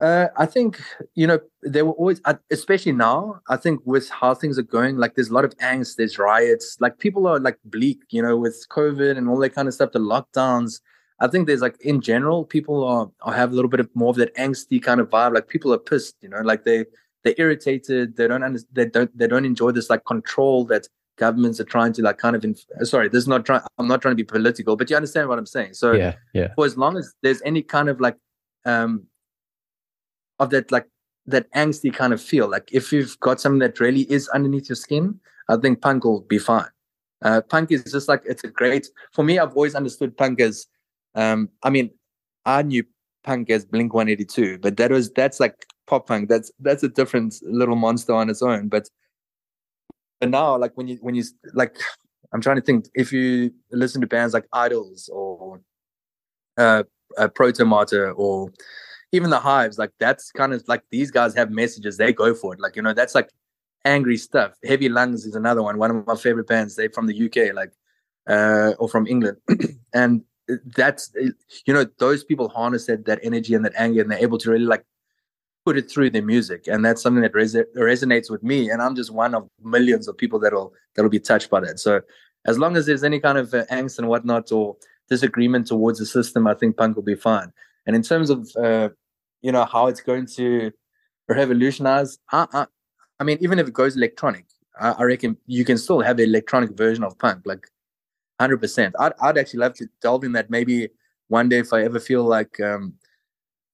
uh, I think you know there were always, especially now. I think with how things are going, like there's a lot of angst, there's riots, like people are like bleak, you know, with COVID and all that kind of stuff, the lockdowns. I think there's like in general, people are, are have a little bit of more of that angsty kind of vibe. Like people are pissed, you know, like they they're irritated. They don't under, they don't they don't enjoy this like control that governments are trying to like kind of. Inf- sorry, this is not trying. I'm not trying to be political, but you understand what I'm saying. So yeah, yeah. For as long as there's any kind of like um of that like that angsty kind of feel, like if you've got something that really is underneath your skin, I think punk will be fine. Uh, punk is just like it's a great for me. I've always understood punk as um, I mean, I knew punk as Blink 182, but that was that's like pop punk. That's that's a different little monster on its own. But but now, like when you when you like, I'm trying to think if you listen to bands like IDLES or uh, uh Protomartyr or even the Hives, like that's kind of like these guys have messages. They go for it. Like you know, that's like angry stuff. Heavy Lungs is another one. One of my favorite bands. They're from the UK, like uh, or from England, and that's you know those people harness that, that energy and that anger and they're able to really like put it through their music. And that's something that res- resonates with me. And i'm just one of millions of people that'll that'll be touched by that. So as long as there's any kind of uh, angst and whatnot or disagreement towards the system i think punk will be fine. And in terms of uh, you know how it's going to revolutionize I, I, I mean even if it goes electronic I, I reckon you can still have the electronic version of punk. Like hundred percent. I'd I'd actually love to delve in that. Maybe one day if I ever feel like um,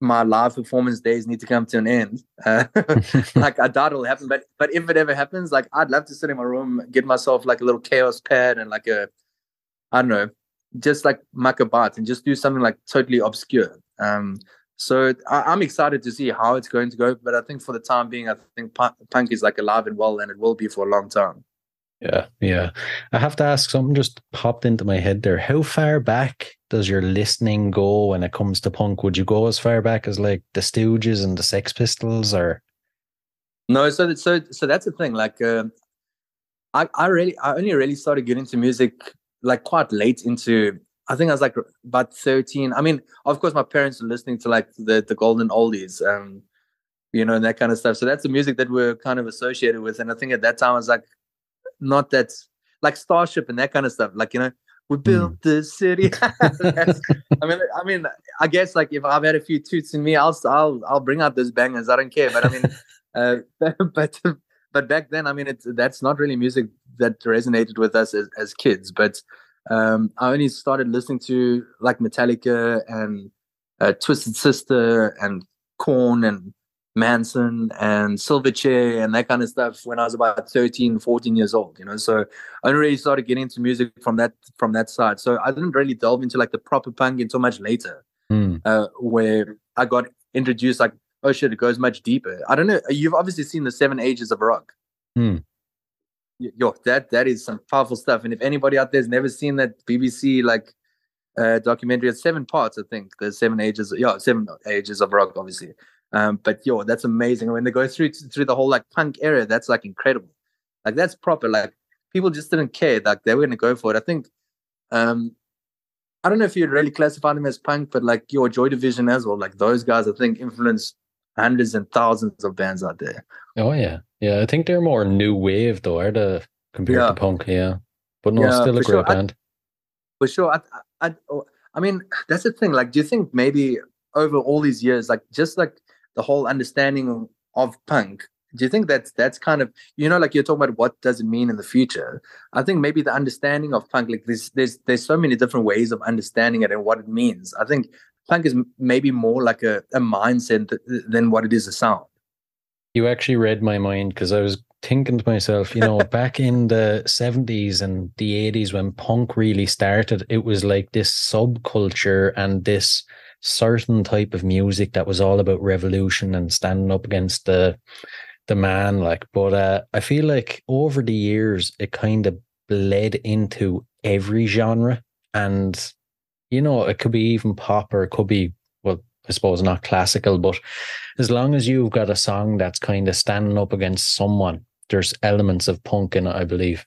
my live performance days need to come to an end. Uh, like I doubt it'll happen, but but if it ever happens, like I'd love to sit in my room, get myself like a little Kaoss pad and like a, I don't know, just like muck about and just do something like totally obscure. Um, so I, am excited to see how it's going to go, but I think for the time being, I think punk is like alive and well, and it will be for a long time. Yeah, yeah. I have to ask something just popped into my head there. How far back does your listening go when it comes to punk? Would you go as far back as like the Stooges and the Sex Pistols, or? No, so so so that's the thing. Like, uh, I I really I only really started getting into music like quite late into. I think I was like about thirteen. I mean, of course, my parents were listening to like the the golden oldies, um, you know, and that kind of stuff. So that's the music that we're kind of associated with. And I think at that time I was like not that like Starship and that kind of stuff. Like you know, we hmm. built mm. the city. I mean, I mean, I guess like if I've had a few toots in me, I'll I'll I'll bring out those bangers. I don't care. But I mean, uh, but but back then, I mean, it's that's not really music that resonated with us as, as kids. But um, I only started listening to like Metallica and uh, Twisted Sister and Korn and Manson and Silverchair and that kind of stuff when I was about 13, 14 years old, you know. So I only really started getting into music from that from that side. So I didn't really delve into like the proper punk until much later, mm. uh, where I got introduced like, oh shit, it goes much deeper. I don't know. You've obviously seen the seven ages of rock. Mm. Yo, that that is some powerful stuff. And if anybody out there's never seen that BBC like uh, documentary, it's seven parts, I think. The seven ages, yeah, seven ages of rock, obviously. Um, but yo, that's amazing. When they go through through the whole like punk era, that's like incredible. Like that's proper. Like people just didn't care. Like they were gonna go for it. I think um I don't know if you'd really classify them as punk, but like your Joy Division as well. Like those guys I think influenced hundreds and thousands of bands out there. Oh yeah. Yeah. I think they're more new wave though, are they compared yeah. to punk, yeah. But no, yeah, still a great sure. band. I, for sure. I, I, I mean, that's the thing. Like, do you think maybe over all these years, like just like the whole understanding of punk. Do you think that's that's kind of you know like you're talking about what does it mean in the future? I think maybe the understanding of punk like there's there's there's so many different ways of understanding it and what it means. I think punk is maybe more like a, a mindset than what it is a sound. You actually read my mind because i was thinking to myself you know back in the 70s and the 80s when punk really started it was like this subculture and this certain type of music that was all about revolution and standing up against the the man like but uh, i feel like over the years it kind of bled into every genre. And you know it could be even pop or it could be well i suppose not classical but as long as you've got a song that's kind of standing up against someone there's elements of punk in it i believe.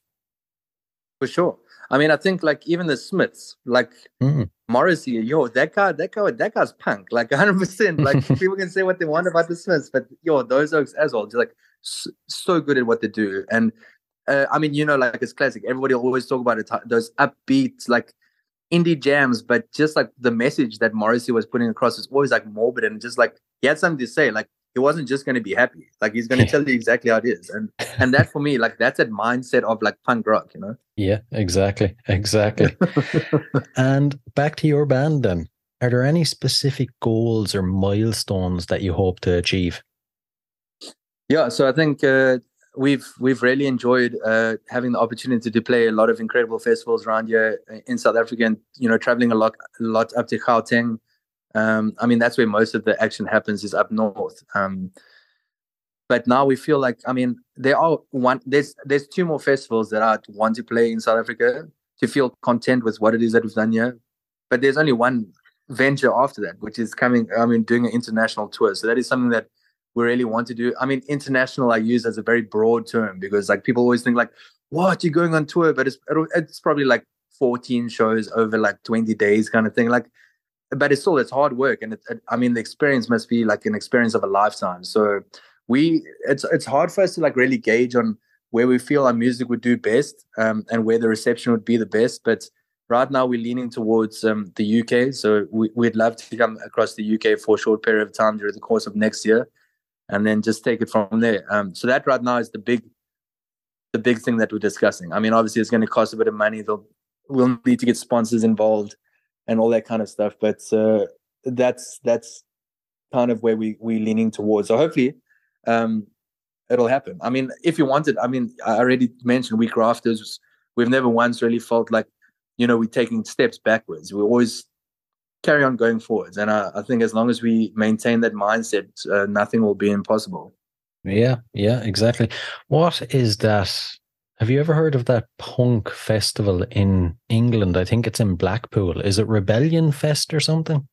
For sure. I mean, I think like even the Smiths, like mm. Morrissey, yo, that guy, that guy, that guy's punk, like 100. percent Like people can say what they want about the Smiths, but yo, those oaks as well, just like so, so good at what they do. And uh, I mean, you know, like it's classic. Everybody always talk about it, those upbeats, like indie jams, but just like the message that Morrissey was putting across is always like morbid and just like he had something to say. Like he wasn't just going to be happy. Like he's going to tell you exactly how it is. And and that for me, like that's that mindset of like punk rock, you know? Yeah, exactly. Exactly. and back to your band then. Are there any specific goals or milestones that you hope to achieve? Yeah, so I think uh, we've we've really enjoyed uh, having the opportunity to play a lot of incredible festivals around here in South Africa, and you know, traveling a lot, a lot up to Gauteng, um, I mean, that's where most of the action happens is up north. Um, but now we feel like, I mean, there are one. There's there's two more festivals that I want to play in South Africa to feel content with what it is that we've done here. But there's only one venture after that, which is coming. I mean, doing an international tour. So that is something that we really want to do. I mean, international I use as a very broad term because like people always think like, what you're going on tour, but it's it's probably like 14 shows over like 20 days kind of thing. Like but it's still it's hard work and it, it, i mean the experience must be like an experience of a lifetime. So we it's it's hard for us to like really gauge on where we feel our music would do best um, and where the reception would be the best but right now we're leaning towards um, the uk so we, would love to come across the uk for a short period of time during the course of next year and then just take it from there. Um, so that right now is the big the big thing that we're discussing. I mean obviously it's going to cost a bit of money. There'll we'll need to get sponsors involved and all that kind of stuff. But uh, that's that's kind of where we we're leaning towards. So hopefully, um, it'll happen. I mean, if you want it, I mean, I already mentioned we grafters. We've never once really felt like, you know, we're taking steps backwards. We always carry on going forwards, and I, I think as long as we maintain that mindset, uh, nothing will be impossible. Yeah, yeah, exactly. What is that? Have you ever heard of that punk festival in England? I think it's in Blackpool. Is it Rebellion Fest or something?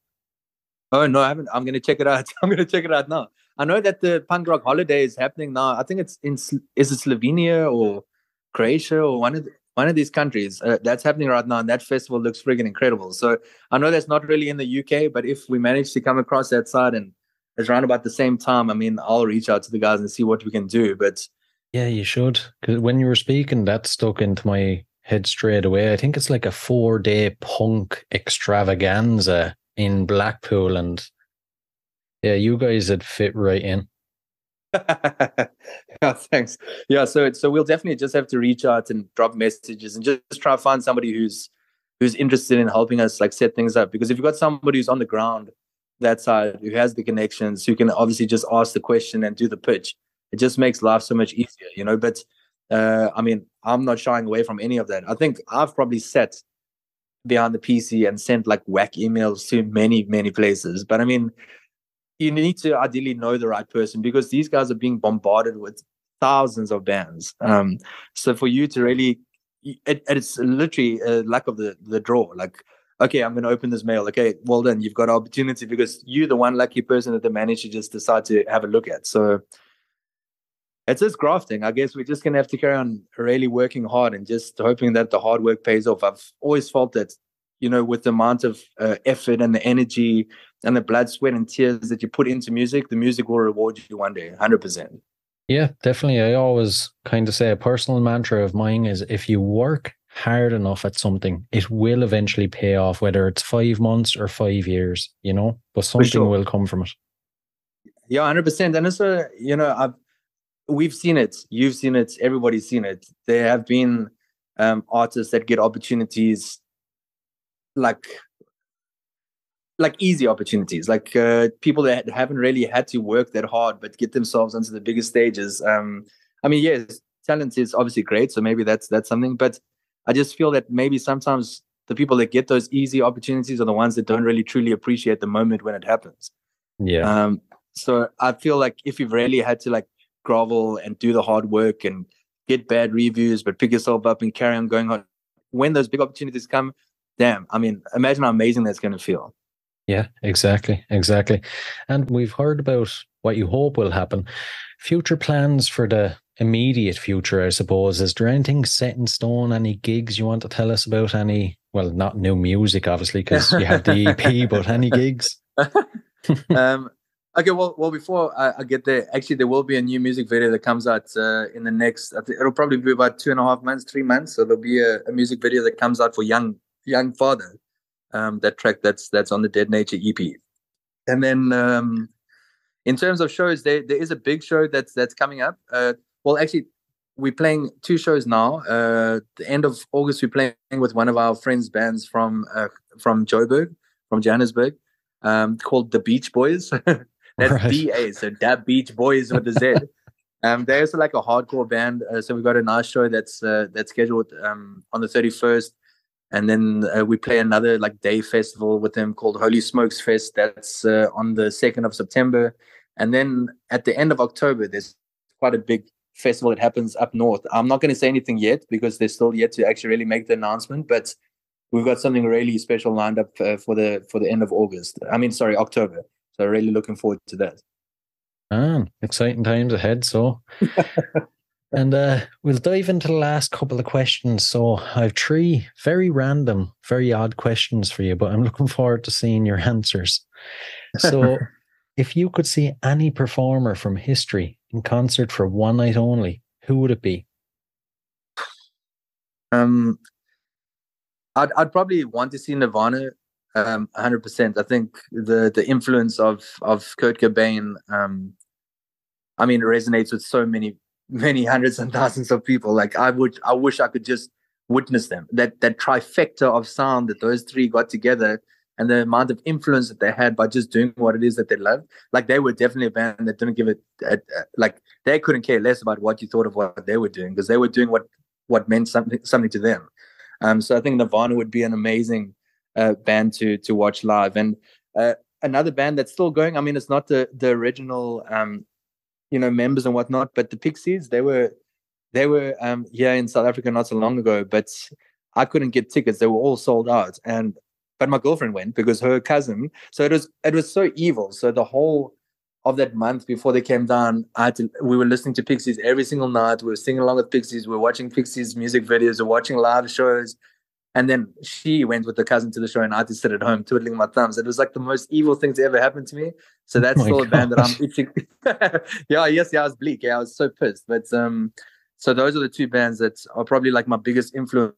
Oh no, I haven't. I'm gonna check it out. I'm gonna check it out now. I know that the punk rock holiday is happening now. I think it's in is it Slovenia or Croatia or one of the, one of these countries uh, that's happening right now, and that festival looks freaking incredible. So I know that's not really in the UK, but if we manage to come across that side and it's around about the same time, I mean, I'll reach out to the guys and see what we can do. But yeah, you should. Because when you were speaking, that stuck into my head straight away. I think it's like a four day punk extravaganza in Blackpool, and yeah, you guys had fit right in. yeah, thanks. Yeah, so so we'll definitely just have to reach out and drop messages and just, just try to find somebody who's who's interested in helping us like set things up. Because if you've got somebody who's on the ground that side who has the connections, who can obviously just ask the question and do the pitch, it just makes life so much easier, you know. But uh, I mean, I'm not shying away from any of that. I think I've probably sat behind the PC and sent like whack emails to many, many places. But I mean, you need to ideally know the right person because these guys are being bombarded with thousands of bands. Um, so for you to really, it, it's literally a lack of the the draw. Like, okay, I'm going to open this mail. Okay, well then you've got opportunity because you're the one lucky person that the manager just decide to have a look at. So it's just grafting. I guess we're just gonna have to carry on really working hard and just hoping that the hard work pays off. I've always felt that, you know, with the amount of uh, effort and the energy and the blood, sweat, and tears that you put into music, the music will reward you one day, hundred percent. Yeah, definitely. I always kind of say a personal mantra of mine is if you work hard enough at something, it will eventually pay off, whether it's five months or five years, you know, but something sure. will come from it. Yeah, hundred percent. And it's a, you know, I've we've seen it. You've seen it. Everybody's seen it. There have been um, artists that get opportunities like like easy opportunities, like uh, people that haven't really had to work that hard, but get themselves onto the biggest stages. Um, I mean, yes, talent is obviously great, so maybe that's that's something. But I just feel that maybe sometimes the people that get those easy opportunities are the ones that don't really truly appreciate the moment when it happens. Yeah. Um, so I feel like if you've really had to like grovel and do the hard work and get bad reviews, but pick yourself up and carry on going on. When those big opportunities come, damn, I mean, imagine how amazing that's going to feel. Yeah, exactly. Exactly. And we've heard about what you hope will happen. Future plans for the immediate future, I suppose. Is there anything set in stone? Any gigs you want to tell us about? Any, well, not new music, obviously, because you have the EP, but any gigs? um, Okay, well, well, before I, I, get there, actually, there will be a new music video that comes out uh, in the next. It'll probably be about two and a half months, three months. So there'll be a, a music video that comes out for young, young father. Um, that track that's that's on the Dead Nature EP, and then um, in terms of shows, there there is a big show that's that's coming up. Uh, well, actually, we're playing two shows now. Uh, the end of August, we're playing with one of our friends' bands from uh, from Joburg, from Johannesburg, um, called the Beach Boys. That's right. BA, so Dab Beach Boys with the Z. um, they're also like a hardcore band. Uh, so we got a nice show that's uh, that's scheduled um, on the 31st, and then uh, we play another like day festival with them called Holy Smokes Fest. That's uh, on the 2nd of September, and then at the end of October, there's quite a big festival that happens up north. I'm not going to say anything yet because they're still yet to actually really make the announcement, but we've got something really special lined up uh, for the for the end of August. I mean, sorry, October. So really looking forward to that. Ah, exciting times ahead. So, and uh, we'll dive into the last couple of questions. So, I have three very random, very odd questions for you, but I'm looking forward to seeing your answers. So, if you could see any performer from history in concert for one night only, who would it be? Um, I'd I'd probably want to see Nirvana um, 100%. I think the the influence of of Kurt Cobain, um, I mean, it resonates with so many many hundreds and thousands of people. Like I would, I wish I could just witness them. That that trifecta of sound that those three got together and the amount of influence that they had by just doing what it is that they love. Like they were definitely a band that didn't give it a, a, like they couldn't care less about what you thought of what they were doing because they were doing what what meant something something to them. Um, so I think Nirvana would be an amazing uh, band to to watch live. And uh, another band that's still going. I mean, it's not the the original, um, you know, members and whatnot, but the Pixies. They were they were um, here in South Africa not so long ago, but I couldn't get tickets. They were all sold out, and but my girlfriend went because her cousin. So it was it was so evil. So the whole of that month before they came down, I had to, we were listening to Pixies every single night. We were singing along with Pixies. We were watching Pixies music videos. We were watching live shows. And then she went with the cousin to the show, and I just sit at home twiddling my thumbs. It was like the most evil thing to ever happen to me. So that's oh still gosh. a band that I'm itching. yeah, yes, yeah, I was bleak. Yeah, I was so pissed. But um, so those are the two bands that are probably like my biggest influence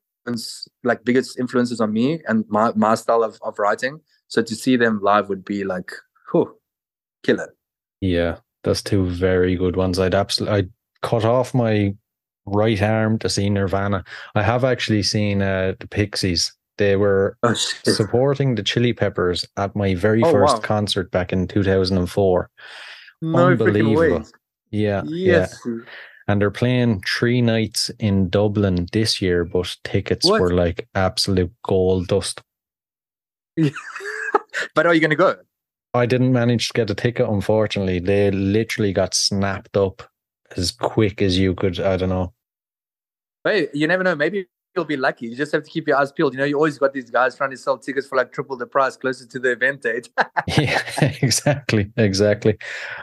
like biggest influences on me and my, my style of, of writing. So to see them live would be like, whew, killer. Yeah, that's two very good ones. I'd absolutely I'd cut off my right arm to see Nirvana. I have actually seen uh, the Pixies. They were oh, supporting the Chili Peppers at my very oh, first wow. concert back in 2004. No Unbelievable. Yeah, yes. yeah and they're playing three nights in Dublin this year, but tickets what? were like absolute gold dust. but are you going to go? I didn't manage to get a ticket, unfortunately. They literally got snapped up as quick as you could. I don't know. Hey, you never know. Maybe you'll be lucky. You just have to keep your eyes peeled. You know, you always got these guys trying to sell tickets for like triple the price closer to the event date. yeah, exactly, exactly.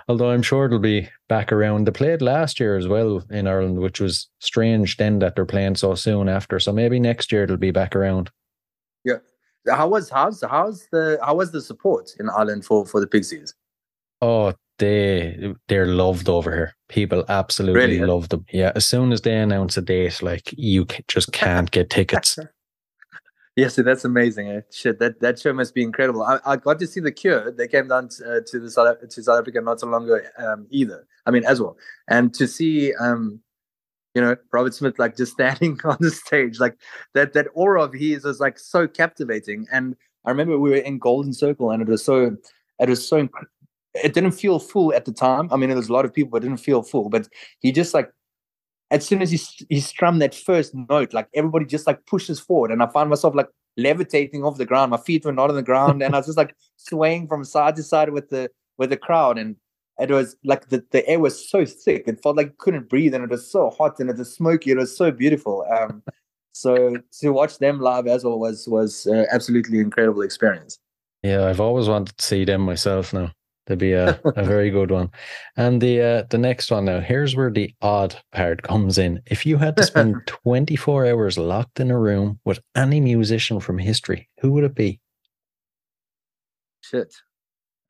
Although I'm sure it'll be back around. They played last year as well in Ireland, which was strange then that they're playing so soon after. So maybe next year it'll be back around. Yeah. How was how's how's the how was the support in Ireland for for the Pixies? Oh, they they're loved over here. People absolutely really? love them. Yeah, as soon as they announce a date, like you just can't get tickets. yes, that's amazing. Eh? Shit, that that show must be incredible. I, I got to see the Cure. They came down to, uh, to the South to South Africa not so long ago um, either. I mean, as well, and to see um, you know Robert Smith like just standing on the stage, like that that aura of his is like so captivating. And I remember we were in Golden Circle, and it was so it was so inc- it didn't feel full at the time. I mean, there was a lot of people, but it didn't feel full. But he just like, as soon as he he strummed that first note, like everybody just like pushes forward, and I found myself like levitating off the ground. My feet were not on the ground, and I was just like swaying from side to side with the with the crowd. And it was like the, the air was so thick, it felt like you couldn't breathe, and it was so hot and it was smoky. It was so beautiful. Um, so to watch them live as well was was uh, absolutely incredible experience. Yeah, I've always wanted to see them myself now. That'd be a, a very good one. And the uh, the next one now, here's where the odd part comes in. If you had to spend 24 hours locked in a room with any musician from history, who would it be? Shit.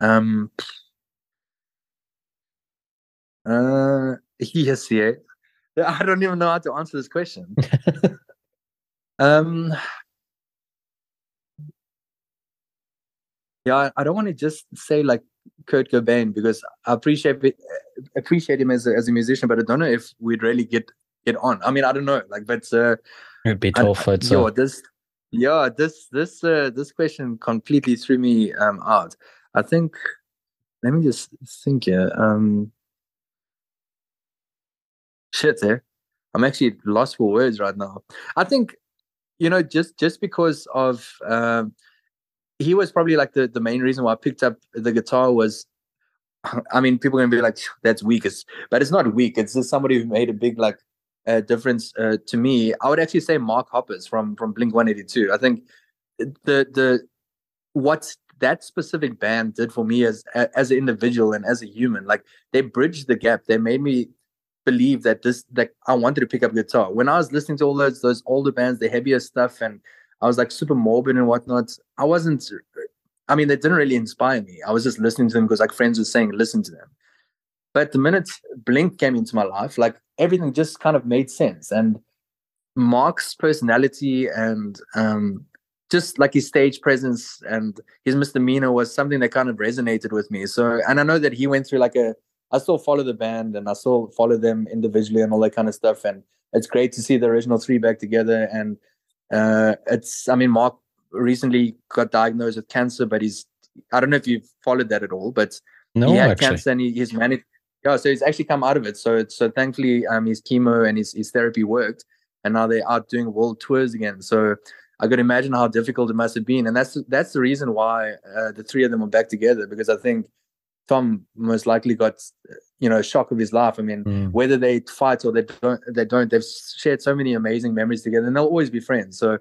Um uh yes, yeah. I don't even know how to answer this question. um yeah, I don't want to just say like Kurt Cobain because I appreciate appreciate him as a, as a musician, but I don't know if we'd really get get on. I mean, I don't know, like, but uh, it'd be tough. I, yeah, this, yeah, this this uh, this question completely threw me um out. I think. Let me just think here. Um, shit, there. Eh? I'm actually lost for words right now. I think, you know, just just because of um, he was probably like the, the main reason why I picked up the guitar was I mean, people are gonna be like, that's weak, it's, but it's not weak. It's just somebody who made a big like uh, difference uh, to me. I would actually say Mark Hoppus from from Blink One Eighty Two. I think the the what that specific band did for me as as an individual and as a human, like they bridged the gap. They made me believe that this that I wanted to pick up guitar. When I was listening to all those those older bands, the heavier stuff and I was like super morbid and whatnot. I wasn't. I mean, they didn't really inspire me. I was just listening to them because like friends were saying, listen to them. But the minute Blink came into my life, like everything just kind of made sense. And Mark's personality and um, just like his stage presence and his misdemeanor was something that kind of resonated with me. So, and I know that he went through like a, I still follow the band and I still follow them individually and all that kind of stuff. And it's great to see the original three back together. And uh, it's, I mean, Mark recently got diagnosed with cancer, but he's, I don't know if you've followed that at all, but No, he had actually. cancer and he, he's managed. Yeah, so he's actually come out of it. So so thankfully, um, his chemo and his, his therapy worked, and now they're out doing world tours again. So I could imagine how difficult it must have been, and that's that's the reason why uh, the three of them are back together because I think Tom most likely got you know shock of his life. I mean, Mm. whether they fight or they don't, they don't. They've shared so many amazing memories together, and they'll always be friends. So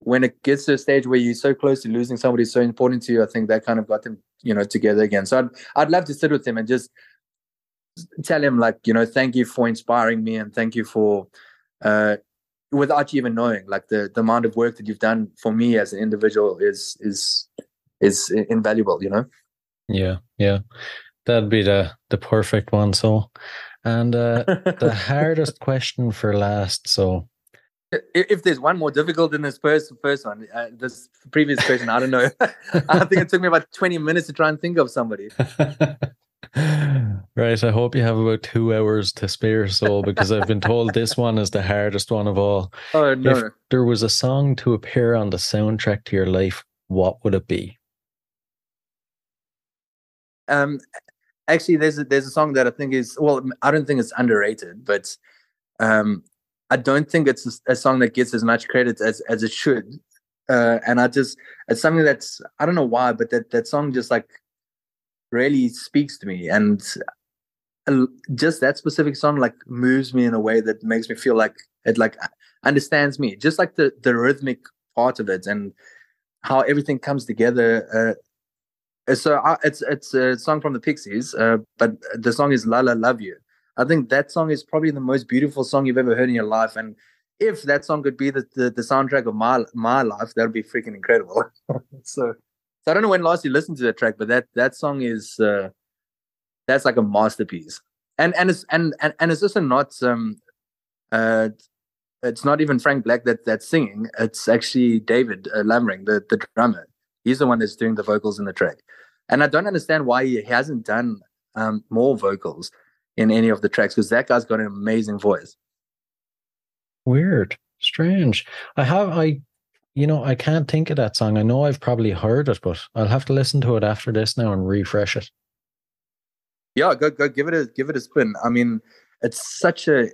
when it gets to a stage where you're so close to losing somebody so important to you, I think that kind of got them, you know, together again. So I'd I'd love to sit with him and just tell him like, you know, thank you for inspiring me and thank you for uh without you even knowing, like the the amount of work that you've done for me as an individual is is is invaluable, you know. Yeah, yeah. That'd be the the perfect one. So, and uh, the hardest question for last. So, if there's one more difficult than this first first one, uh, this previous question, I don't know. I think it took me about 20 minutes to try and think of somebody. right. I hope you have about two hours to spare. So, because I've been told this one is the hardest one of all. Oh no. If there was a song to appear on the soundtrack to your life, what would it be? Um, actually, there's a, there's a song that I think is well, I don't think it's underrated, but um, I don't think it's a, a song that gets as much credit as as it should. Uh, and I just it's something that's I don't know why, but that that song just like really speaks to me, and uh, just that specific song like moves me in a way that makes me feel like it like understands me, just like the the rhythmic part of it and how everything comes together. Uh, so I, it's it's a song from the Pixies, uh, but the song is "La La Love You." I think that song is probably the most beautiful song you've ever heard in your life, and if that song could be the the, the soundtrack of my my life, that would be freaking incredible. so, so I don't know when last you listened to that track, but that that song is uh, that's like a masterpiece, and and it's and and, and it's also not um uh it's not even Frank Black that that's singing. It's actually David uh, Lovering, the the drummer. He's the one that's doing the vocals in the track. And I don't understand why he hasn't done um, more vocals in any of the tracks because that guy's got an amazing voice. Weird, strange. I have, I, you know, I can't think of that song. I know I've probably heard it, but I'll have to listen to it after this now and refresh it. Yeah, go go give it a give it a spin. I mean, it's such a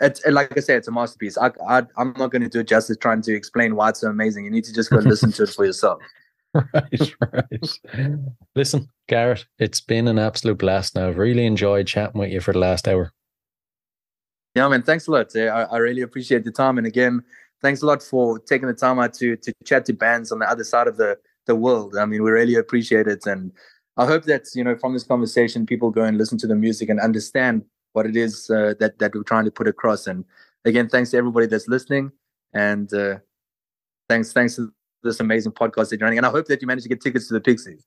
it's like I say, it's a masterpiece. I, I I'm not going to do it justice trying to explain why it's so amazing. You need to just go listen to it for yourself. Right, right. Listen, Garrith, it's been an absolute blast. Now I've really enjoyed chatting with you for the last hour. Yeah, man. Thanks a lot. I, I really appreciate the time, and again, thanks a lot for taking the time out to to chat to bands on the other side of the the world. I mean, we really appreciate it, and I hope that you know from this conversation, people go and listen to the music and understand what it is uh, that that we're trying to put across. And again, thanks to everybody that's listening, and uh, thanks thanks to this amazing podcast that you're running. And I hope that you manage to get tickets to the Pixies.